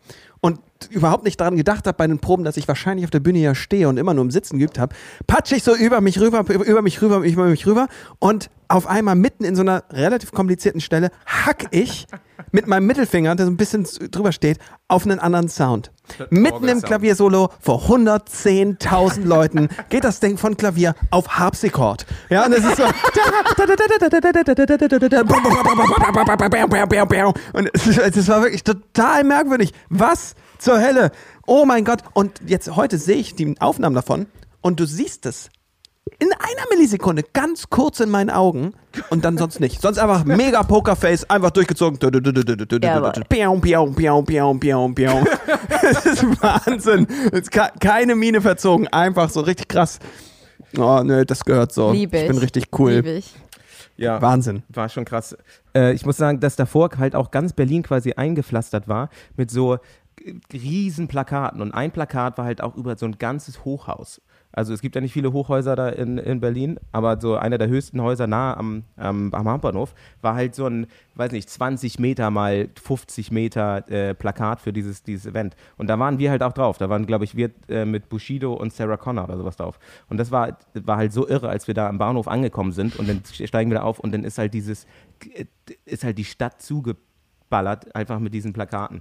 überhaupt nicht daran gedacht habe bei den Proben, dass ich wahrscheinlich auf der Bühne ja stehe und immer nur im Sitzen geübt habe, patsche ich so über mich rüber, über mich rüber, über mich rüber und auf einmal mitten in so einer relativ komplizierten Stelle hack ich mit meinem Mittelfinger, der so ein bisschen drüber steht, auf einen anderen Sound. Mitten im. Klaviersolo vor 110.000 Leuten geht das Ding von Klavier auf Harpsichord. Ja, und es ist so. Und es war wirklich total merkwürdig. Was zur Hölle? Oh mein Gott. Und jetzt heute sehe ich die Aufnahmen davon und du siehst es. In einer Millisekunde, ganz kurz in meinen Augen und dann sonst nicht. Sonst einfach mega Pokerface, einfach durchgezogen. Jawohl. Piau, piau, piau, piau, piau, piau. Das ist Wahnsinn. Keine Miene verzogen, einfach so richtig krass. Oh, nö, das gehört so. Lieb ich. Ich bin richtig cool. Lieb ich. Ja. Wahnsinn. War schon krass. Äh, ich muss sagen, dass davor halt auch ganz Berlin quasi eingepflastert war mit so äh, riesen Plakaten. Und ein Plakat war halt auch über so ein ganzes Hochhaus. Also es gibt ja nicht viele Hochhäuser da in, in Berlin, aber so einer der höchsten Häuser nah am, am, am Hauptbahnhof war halt so ein, weiß nicht, 20 Meter mal 50 Meter äh, Plakat für dieses, dieses Event. Und da waren wir halt auch drauf. Da waren, glaube ich, wir äh, mit Bushido und Sarah Connor oder sowas drauf. Und das war, war halt so irre, als wir da am Bahnhof angekommen sind und dann steigen wir da auf und dann ist halt dieses, ist halt die Stadt zugeballert, einfach mit diesen Plakaten.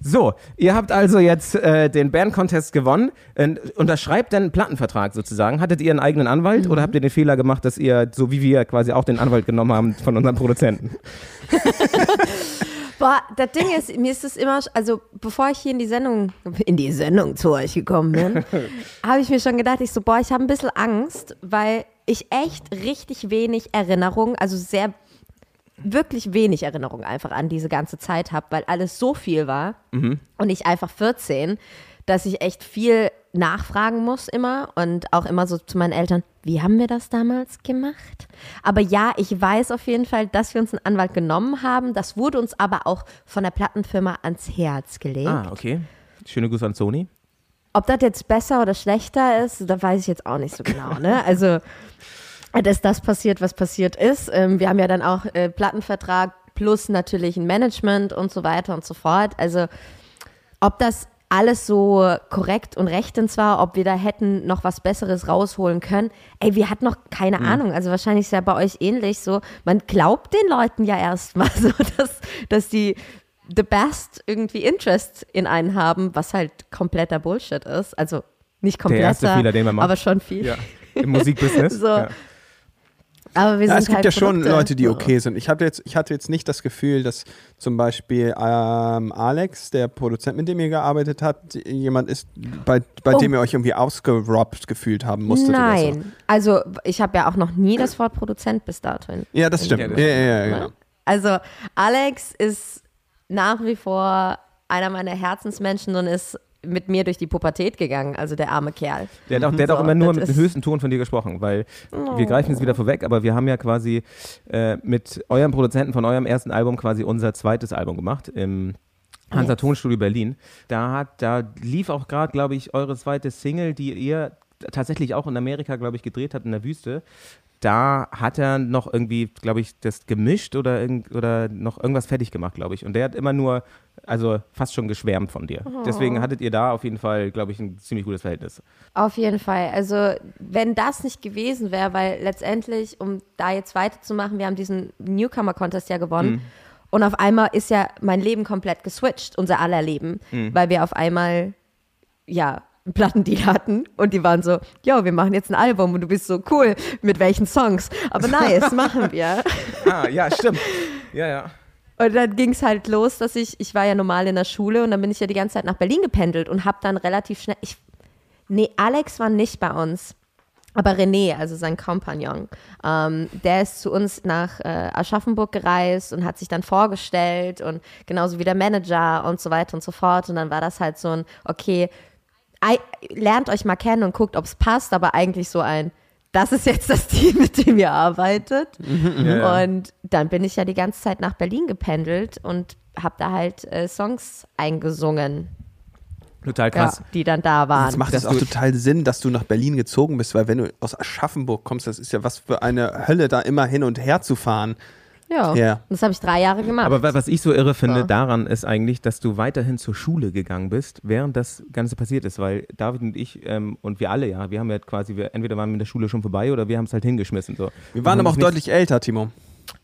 So, ihr habt also jetzt äh, den Band-Contest gewonnen. Äh, unterschreibt dann einen Plattenvertrag sozusagen. Hattet ihr einen eigenen Anwalt oder habt ihr den Fehler gemacht, dass ihr, so wie wir, quasi auch den Anwalt genommen haben von unserem Produzenten? Boah, Boah, das Ding ist, mir ist es immer, also bevor ich hier in die Sendung, in die Sendung zu euch gekommen bin, habe ich mir schon gedacht, ich so, boah, ich habe ein bisschen Angst, weil ich echt richtig wenig Erinnerung, also sehr, wirklich wenig Erinnerung einfach an diese ganze Zeit habe, weil alles so viel war und ich einfach 14, dass ich echt viel nachfragen muss immer und auch immer so zu meinen Eltern, wie haben wir das damals gemacht? Aber ja, ich weiß auf jeden Fall, dass wir uns einen Anwalt genommen haben. Das wurde uns aber auch von der Plattenfirma ans Herz gelegt. Ah, okay. Schöne Grüße an Sony. Ob das jetzt besser oder schlechter ist, da weiß ich jetzt auch nicht so genau. Ne? Also, dass das passiert, was passiert ist. Ähm, wir haben ja dann auch äh, Plattenvertrag plus natürlich ein Management und so weiter und so fort. Also, ob das alles so korrekt und rechtens war, ob wir da hätten noch was Besseres rausholen können. Ey, wir hatten noch keine Ahnung. Also wahrscheinlich ist ja bei euch ähnlich so. Man glaubt den Leuten ja erstmal so, dass, dass die the best irgendwie Interest in einen haben, was halt kompletter Bullshit ist. Also nicht Der erste kompletter, Fehler, aber schon viel. Ja. Im Musikbusiness. So. Ja. Aber wir Ja, sind es gibt halt ja schon Produkte. Leute, die okay sind. Ich hatte jetzt, ich hatte jetzt nicht das Gefühl, dass zum Beispiel ähm, Alex, der Produzent, mit dem ihr gearbeitet habt, jemand ist, bei, bei Oh. dem ihr euch irgendwie ausgerobbt gefühlt haben musstet oder so. Nein, also ich habe ja auch noch nie das Wort Produzent bis dahin. Ja, das stimmt. Ja, Ja, das ja, ja, Ne? genau. Also Alex ist nach wie vor einer meiner Herzensmenschen und ist mit mir durch die Pubertät gegangen, also der arme Kerl. Der hat auch, der hat auch So, immer nur mit dem höchsten Ton von dir gesprochen, weil Oh. wir greifen jetzt wieder vorweg, aber wir haben ja quasi äh, mit eurem Produzenten von eurem ersten Album quasi unser zweites Album gemacht im Hansa Yes. Tonstudio Berlin. Da hat, da lief auch gerade, glaube ich, eure zweite Single, die ihr tatsächlich auch in Amerika, glaube ich, gedreht habt in der Wüste. Da hat er noch irgendwie, glaube ich, das gemischt oder, irgend, oder noch irgendwas fertig gemacht, glaube ich. Und der hat immer nur, also fast schon geschwärmt von dir. Oh. Deswegen hattet ihr da auf jeden Fall, glaube ich, ein ziemlich gutes Verhältnis. Auf jeden Fall. Also, wenn das nicht gewesen wäre, weil letztendlich, um da jetzt weiterzumachen, wir haben diesen Newcomer-Contest ja gewonnen. Und auf einmal ist ja mein Leben komplett geswitcht, unser aller Leben, weil wir auf einmal, ja, einen Plattendeal hatten und die waren so, jo, wir machen jetzt ein Album und du bist so cool, mit welchen Songs? Aber nice, machen wir. Ah, ja, stimmt. Ja, ja. Und dann ging es halt los, dass ich, ich war ja normal in der Schule und dann bin ich ja die ganze Zeit nach Berlin gependelt und habe dann relativ schnell, ich, nee, Alex war nicht bei uns, aber René, also sein Kompagnon, ähm, der ist zu uns nach äh, Aschaffenburg gereist und hat sich dann vorgestellt und genauso wie der Manager und so weiter und so fort und dann war das halt so ein, okay, lernt euch mal kennen und guckt, ob es passt, aber eigentlich so ein, das ist jetzt das Team, mit dem ihr arbeitet. Ja, ja. Und dann bin ich ja die ganze Zeit nach Berlin gependelt und habe da halt äh, Songs eingesungen, Total ja, krass. die dann da waren. Jetzt macht es Dass auch total Sinn, dass du nach Berlin gezogen bist, weil wenn du aus Aschaffenburg kommst, das ist ja was für eine Hölle, da immer hin und her zu fahren. Ja, Ja. Und das habe ich drei Jahre gemacht. Aber wa- was ich so irre finde Ja. daran ist eigentlich, dass du weiterhin zur Schule gegangen bist, während das Ganze passiert ist, weil David und ich ähm, und wir alle ja, wir haben ja quasi, wir, entweder waren wir in der Schule schon vorbei oder wir haben es halt hingeschmissen. So. Wir waren aber auch deutlich älter, Timo.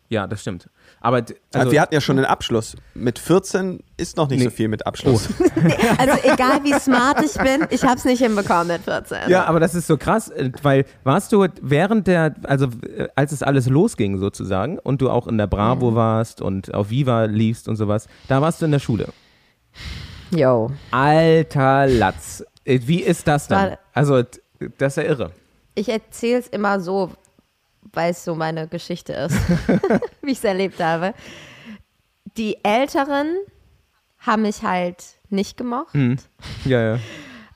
Ja, das stimmt. Aber Also, also, wir hatten ja schon einen Abschluss. Mit 14 ist noch nicht Nee. so viel mit Abschluss. also egal wie smart ich bin, ich habe es nicht hinbekommen mit 14. Ja, aber das ist so krass, äh, weil warst du während der, also äh, als es alles losging sozusagen und du auch in der Bravo warst und auf Viva liefst und sowas, da warst du in der Schule. Yo. Alter Latz. Äh, Wie ist das dann? Also, das ist ja irre. Ich erzähle es immer so, weil es so meine Geschichte ist, wie ich es erlebt habe. Die Älteren haben mich halt nicht gemocht. Ja, ja.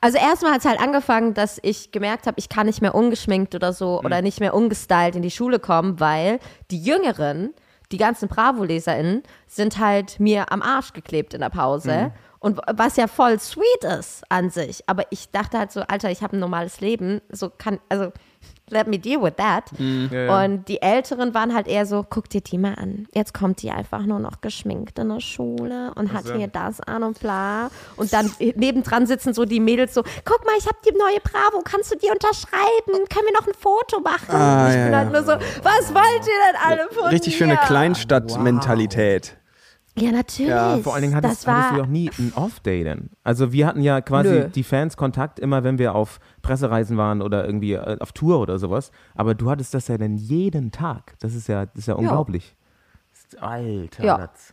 Also erstmal hat es halt angefangen, dass ich gemerkt habe, ich kann nicht mehr ungeschminkt oder so oder nicht mehr ungestylt in die Schule kommen, weil die Jüngeren, die ganzen Bravo-LeserInnen, sind halt mir am Arsch geklebt in der Pause. Und was ja voll sweet ist an sich. Aber ich dachte halt so, Alter, ich habe ein normales Leben. So kann, also, let me deal with that. Ja, ja. Und die Älteren waren halt eher so, guck dir die mal an. Jetzt kommt die einfach nur noch geschminkt in der Schule und hat hier das an und bla. Und dann nebendran sitzen so die Mädels so, guck mal, ich habe die neue Bravo, kannst du die unterschreiben? Können wir noch ein Foto machen? Ah, ich ja, bin halt nur so, was wollt ihr denn alle von Richtig mir? schöne Kleinstadt-Mentalität. Ja, natürlich. Ja, Vor allen Dingen hattest, hattest du auch nie einen Off-Day denn. Also wir hatten ja quasi Nö. die Fans Kontakt immer, wenn wir auf Pressereisen waren oder irgendwie äh, auf Tour oder sowas. Aber du hattest das ja dann jeden Tag. Das ist ja, das ist ja unglaublich. Alter. Ja. Latz.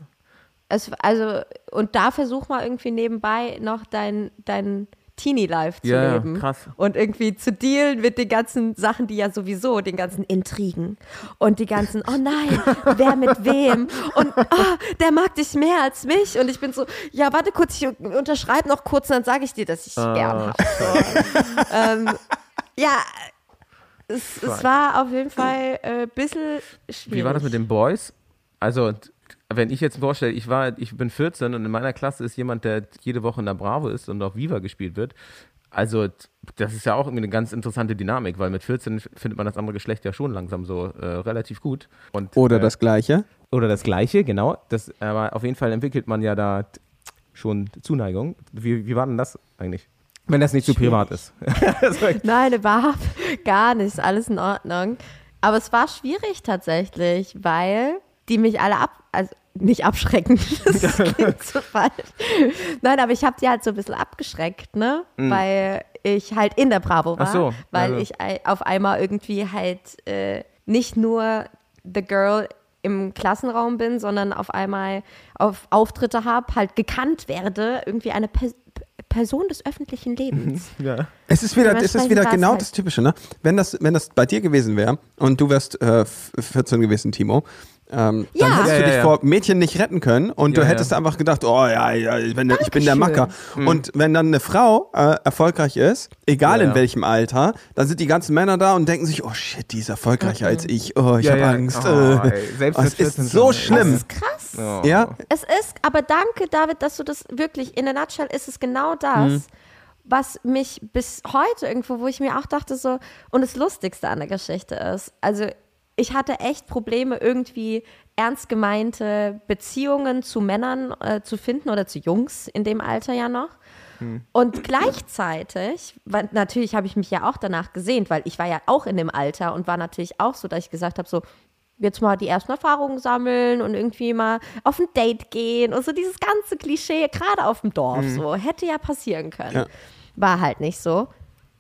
Es, also, und da versuch mal irgendwie nebenbei noch dein, dein Teenie-Life zu Ja, ja, leben. krass. Und irgendwie zu dealen mit den ganzen Sachen, die ja sowieso, den ganzen Intrigen und die ganzen, oh nein, wer mit wem und oh, der mag dich mehr als mich. Und ich bin so, ja, warte kurz, ich unterschreibe noch kurz und dann sage ich dir, dass ich dich Ah, gern habe. So. ähm, ja, es, es war auf jeden Fall ein äh, bisschen schwierig. Wie war das mit den Boys? Also, wenn ich jetzt vorstelle, ich war, ich bin 14 und in meiner Klasse ist jemand, der jede Woche in der Bravo ist und auf Viva gespielt wird. Also, das ist ja auch irgendwie eine ganz interessante Dynamik, weil mit 14 f- findet man das andere Geschlecht ja schon langsam so äh, relativ gut. Und, Oder äh, das Gleiche. Oder das Gleiche, genau. Das, aber auf jeden Fall entwickelt man ja da schon Zuneigung. Wie, wie war denn das eigentlich? Wenn das nicht zu privat ist. Nein, überhaupt gar nicht. Alles in Ordnung. Aber es war schwierig tatsächlich, weil die mich alle ab, also nicht abschrecken. Das klingt so falsch. Nein, aber ich habe die halt so ein bisschen abgeschreckt, ne? Weil ich halt in der Bravo war. Ach so, weil also. ich ei- auf einmal irgendwie halt äh, nicht nur the girl im Klassenraum bin, sondern auf einmal auf Auftritte habe, halt gekannt werde, irgendwie eine Pers Person des öffentlichen Lebens. ja. Es ist wieder, es ist wieder genau halt- das Typische, ne? Wenn das, wenn das bei dir gewesen wäre und du wärst äh, f- 14 gewesen, Timo, ähm, Ja. dann hättest Ja, du ja, dich ja. vor Mädchen nicht retten können und Ja, du hättest ja. einfach gedacht, oh ja, ja ich bin der, ich bin der Macker. Dankeschön. Und wenn dann eine Frau äh, erfolgreich ist, egal Ja, in ja. welchem Alter, dann sind die ganzen Männer da und denken sich, oh shit, die ist erfolgreicher als ich. Oh, ich Ja, habe ja. Angst. Oh, äh. oh, es ist 14 so schlimm. Das ist krass. Oh. Ja, Es ist, aber danke, David, dass du das wirklich, in der Nutshell ist es genau das, Mhm. was mich bis heute irgendwo, wo ich mir auch dachte so, und das Lustigste an der Geschichte ist, also ich hatte echt Probleme, irgendwie ernst gemeinte Beziehungen zu Männern äh, zu finden oder zu Jungs in dem Alter ja noch. Und gleichzeitig, weil natürlich habe ich mich ja auch danach gesehnt, weil ich war ja auch in dem Alter und war natürlich auch so, dass ich gesagt habe, so, jetzt mal die ersten Erfahrungen sammeln und irgendwie mal auf ein Date gehen und so dieses ganze Klischee, gerade auf dem Dorf, so, hätte ja passieren können. Ja. War halt nicht so.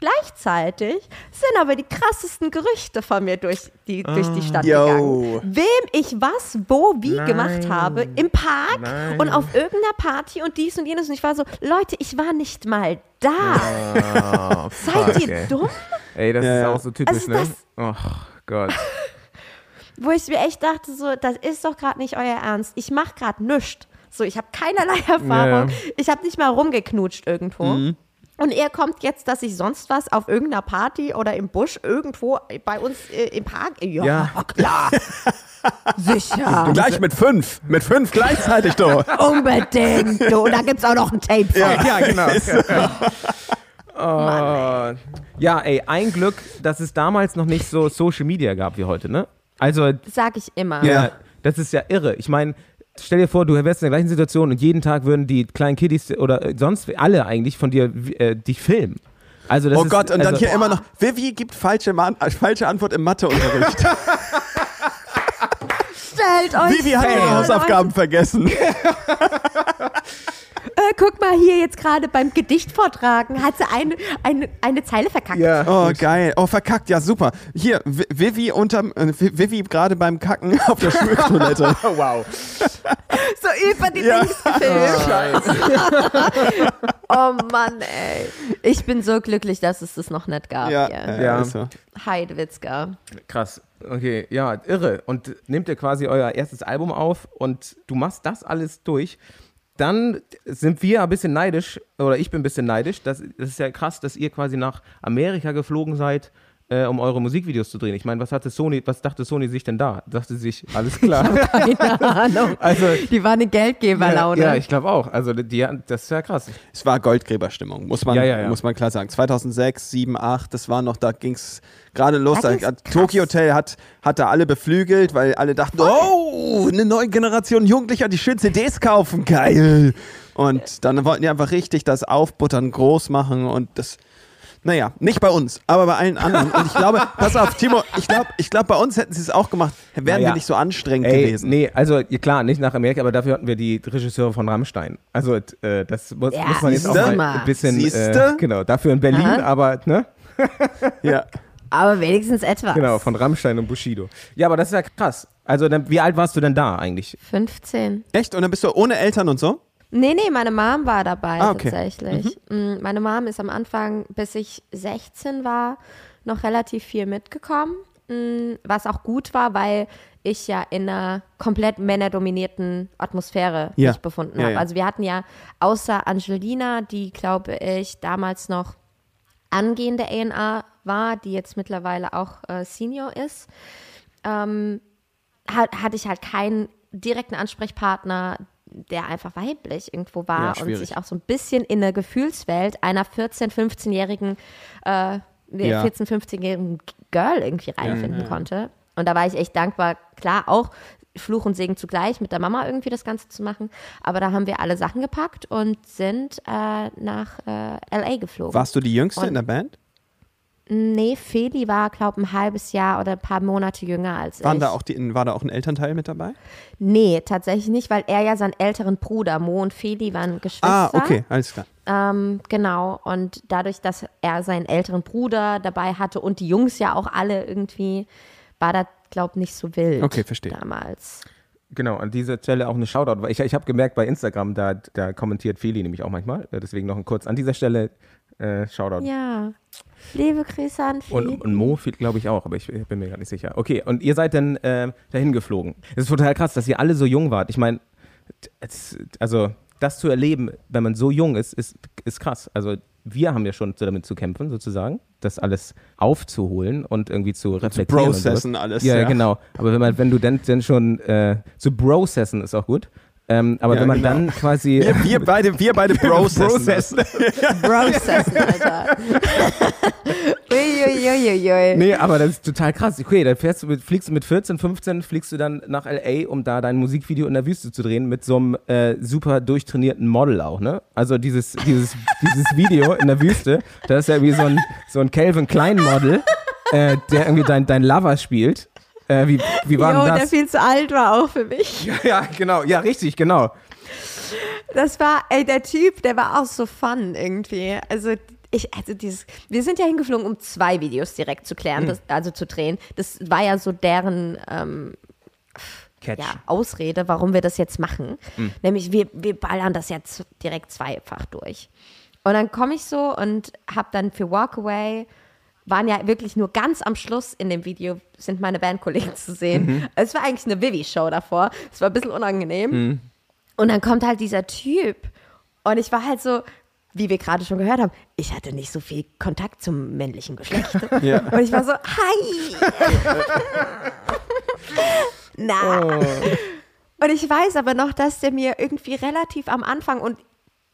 Gleichzeitig sind aber die krassesten Gerüchte von mir durch die, durch die Stadt Yo. gegangen. Wem ich was, wo, wie Nein. gemacht habe, im Park Nein. und auf irgendeiner Party und dies und jenes. Und ich war so, Leute, ich war nicht mal da. Oh, Seid fuck, ihr ey. dumm? Ey, das Ja, ist ja. auch so typisch, Also ne? Oh Gott. Wo ich mir echt dachte, so, das ist doch gerade nicht euer Ernst. Ich mache gerade nichts. So, ich habe keinerlei Erfahrung. Ja. Ich habe nicht mal rumgeknutscht irgendwo. Und ihr kommt jetzt, dass ich sonst was auf irgendeiner Party oder im Busch irgendwo bei uns äh, im Park. Ja, Ja. klar. Sicher. gleich mit fünf. Mit fünf gleichzeitig, du. Unbedingt. Du, da gibt es auch noch ein Tape von. Ja, genau. oh. Ja, ey, ein Glück, dass es damals noch nicht so Social Media gab wie heute, ne? Also, Sag ich immer. ja, das ist ja irre. Ich meine, stell dir vor, du wärst in der gleichen Situation und jeden Tag würden die kleinen Kiddies oder sonst alle eigentlich von dir äh, dich filmen. Also das Oh ist, Gott, und dann also, hier immer noch, Vivi gibt falsche, Man äh, falsche Antwort im Matheunterricht. Stellt euch Vivi hat ihre Hausaufgaben vergessen. Guck mal hier jetzt gerade beim Gedicht vortragen, hat sie eine, eine, eine Zeile verkackt. Ja. Oh, geil. Oh, verkackt, ja, super. Hier, Vi- Vivi unterm, äh, Vi- Vivi gerade beim Kacken auf der Schultoilette. wow. So über die Ja. Dings gefilmt. Oh Mann, ey. Ich bin so glücklich, dass es das noch nicht gab. ja, Ja. Ja. ist so. Heidewitzka. Krass. Okay, ja, irre. Und nehmt ihr quasi euer erstes Album auf und du machst das alles durch. Dann sind wir ein bisschen neidisch, oder ich bin ein bisschen neidisch. Das, das ist ja krass, dass ihr quasi nach Amerika geflogen seid, äh, um eure Musikvideos zu drehen. Ich meine, was hatte Sony, was dachte Sony sich denn da? Dachte sie sich, alles klar. Keine Ahnung. also, Die war eine Geldgeberlaune. ja, ich glaube auch. Also, die, das ist ja krass. Es war Goldgräberstimmung, muss man, Ja, ja, ja. muss man klar sagen. 2006, 7, 8, das war noch, da ging es gerade los. Da. Tokyo Hotel hat, hat da alle beflügelt, weil alle dachten, oh, eine neue Generation Jugendlicher, die schön CDs kaufen, geil. Und dann wollten die einfach richtig das aufbuttern, groß machen und das, naja, nicht bei uns, aber bei allen anderen. Und ich glaube, pass auf, Timo, ich glaube, ich glaub, bei uns hätten sie es auch gemacht, wären Naja. wir nicht so anstrengend Ey, gewesen. nee, also klar, nicht nach Amerika, aber dafür hatten wir die Regisseure von Rammstein. Also äh, das muss, Ja, muss man jetzt auch mal ein bisschen, äh, genau, dafür in Berlin, Aha. aber ne? Ja. Aber wenigstens etwas. Genau, von Rammstein und Bushido. Ja, aber das ist ja krass. Also, dann, wie alt warst du denn da eigentlich? 15. Echt? Und dann bist du ohne Eltern und so? Nee, nee, meine Mom war dabei Ah, okay. tatsächlich. Mm, Meine Mom ist am Anfang, bis ich 16 war, noch relativ viel mitgekommen. Mm, Was auch gut war, weil ich ja in einer komplett männerdominierten Atmosphäre Ja. mich befunden Ja, habe. ja. Also wir hatten ja außer Angelina, die glaube ich damals noch angehende A&R war, die jetzt mittlerweile auch äh, Senior ist, ähm, hat, hatte ich halt keinen direkten Ansprechpartner, der einfach weiblich irgendwo Ja, war und schwierig. sich auch so ein bisschen in der Gefühlswelt einer 14-, 15-jährigen, äh, Ja. 14-, 15-jährigen Girl irgendwie reinfinden konnte. Und da war ich echt dankbar, klar, auch Fluch und Segen zugleich, mit der Mama irgendwie das Ganze zu machen. Aber da haben wir alle Sachen gepackt und sind äh, nach äh, L.A. geflogen. Warst du die Jüngste Und- in der Band? Nee, Feli war, glaube ein halbes Jahr oder ein paar Monate jünger als Waren ich. da auch die, war da auch ein Elternteil mit dabei? Nee, tatsächlich nicht, weil er ja seinen älteren Bruder, Mo und Feli, waren Geschwister. Ah, okay, alles klar. Ähm, genau. Und dadurch, dass er seinen älteren Bruder dabei hatte und die Jungs ja auch alle irgendwie, war das, glaube nicht so wild. Okay, verstehe. Damals. Genau, an dieser Stelle auch eine Shoutout. weil Ich, ich habe gemerkt bei Instagram, da, da kommentiert Feli nämlich auch manchmal. Äh, Deswegen noch ein kurz an dieser Stelle äh, Shoutout. Ja. Liebe Grüße an Feli. Und, und Mo glaube ich auch, aber ich bin mir gar nicht sicher. Okay, und ihr seid dann äh, dahin geflogen. Es ist total krass, dass ihr alle so jung wart. Ich meine, also das zu erleben, wenn man so jung ist, ist, ist krass. Also wir haben ja schon damit zu kämpfen, sozusagen, das alles aufzuholen und irgendwie zu reflektieren. und processen alles, Ja, ja. genau. Aber wenn man, wenn du dann, dann schon äh, zu processen ist auch gut. Ähm, aber Ja, wenn man genau. dann quasi Wir, wir beide, wir beide processen. Processen. Alter. Uiuiuiui. Nee, aber das ist total krass. Okay, dann fährst du mit, fliegst du mit 14, 15, fliegst du dann nach L.A., um da dein Musikvideo in der Wüste zu drehen, mit so einem äh, super durchtrainierten Model auch, ne? Also dieses, dieses, dieses Video in der Wüste, da ist ja wie so ein, so ein Calvin Klein Model, äh, der irgendwie dein, dein Lover spielt. Äh, wie, wie war Jo, denn der das? viel zu alt war auch für mich. Ja, genau, ja, richtig, genau. Das war, ey, der Typ, der war auch so fun irgendwie. Also, ich, also dieses, wir sind ja hingeflogen, um zwei Videos direkt zu klären, das, also zu drehen. Das war ja so deren ähm, ja, Ausrede, warum wir das jetzt machen. Nämlich, wir, wir ballern das jetzt direkt zweifach durch. Und dann komme ich so und habe dann für Walkaway waren ja wirklich nur ganz am Schluss in dem Video sind meine Bandkollegen zu sehen. Es war eigentlich eine Vivi-Show davor. Es war ein bisschen unangenehm. Und dann kommt halt dieser Typ. Und ich war halt so, wie wir gerade schon gehört haben, ich hatte nicht so viel Kontakt zum männlichen Geschlecht. Ja. Und ich war so, hi! Na. Und ich weiß aber noch, dass der mir irgendwie relativ am Anfang und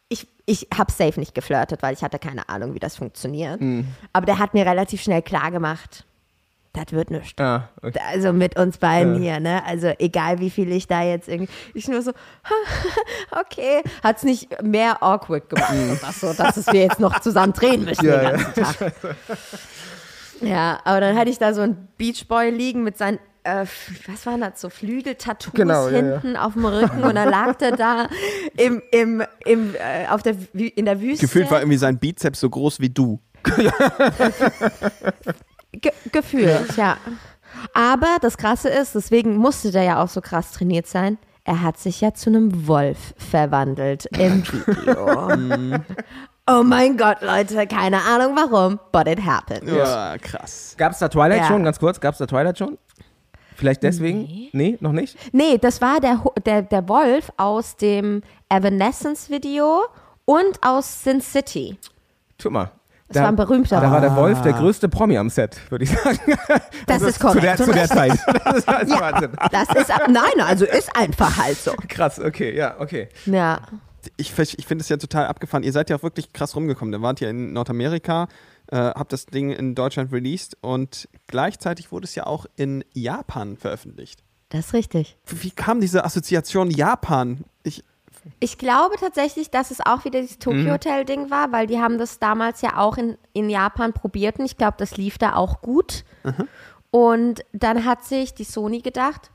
ich, ich habe safe nicht geflirtet, weil ich hatte keine Ahnung, wie das funktioniert. Aber der hat mir relativ schnell klar gemacht, das wird nichts. Ah, okay. Also mit uns beiden hier, ne? Also egal wie viel ich da jetzt irgendwie. Ich nur so, okay. Hat es nicht mehr awkward gemacht. Und das so, dass es wir jetzt noch zusammen drehen müssen Ja, den ja. ganzen Tag. Ja, aber dann hatte ich da so einen Beachboy liegen mit seinen, äh, was waren das, so Flügeltattoos Genau, ja, ja. hinten auf dem Rücken und dann lag der da im, im, im, äh, auf der, in der Wüste. Gefühlt war irgendwie sein Bizeps so groß wie du. Ge gefühlt, ja. Aber das Krasse ist, deswegen musste der ja auch so krass trainiert sein. Er hat sich ja zu einem Wolf verwandelt im Video. oh mein Gott, Leute, keine Ahnung warum, but it happened. Ja, krass. Gab es da Twilight Ja. schon, ganz kurz? Gab es da Twilight schon? Vielleicht deswegen? Nee, noch nicht? Nee, das war der, der, der Wolf aus dem Evanescence-Video und aus Sin City. Guck mal. Das war ein berühmter Da war der Wolf Ah. der größte Promi am Set, würde ich sagen. Das ist Zu der, korrekt. zu der Zeit. Das ist also Ja. Wahnsinn. Das ist, nein, also ist einfach halt so. Krass, okay, ja, okay. Ja. Ich, ich finde es ja total abgefahren. Ihr seid ja auch wirklich krass rumgekommen. Da wart ihr in Nordamerika, äh, habt das Ding in Deutschland released und gleichzeitig wurde es ja auch in Japan veröffentlicht. Das ist richtig. Wie, wie kam diese Assoziation Japan? Ich, Ich glaube tatsächlich, dass es auch wieder dieses Mhm. Tokyo Hotel Ding war, weil die haben das damals ja auch in, in Japan probiert und ich glaube, das lief da auch gut. Und dann hat sich die Sony gedacht,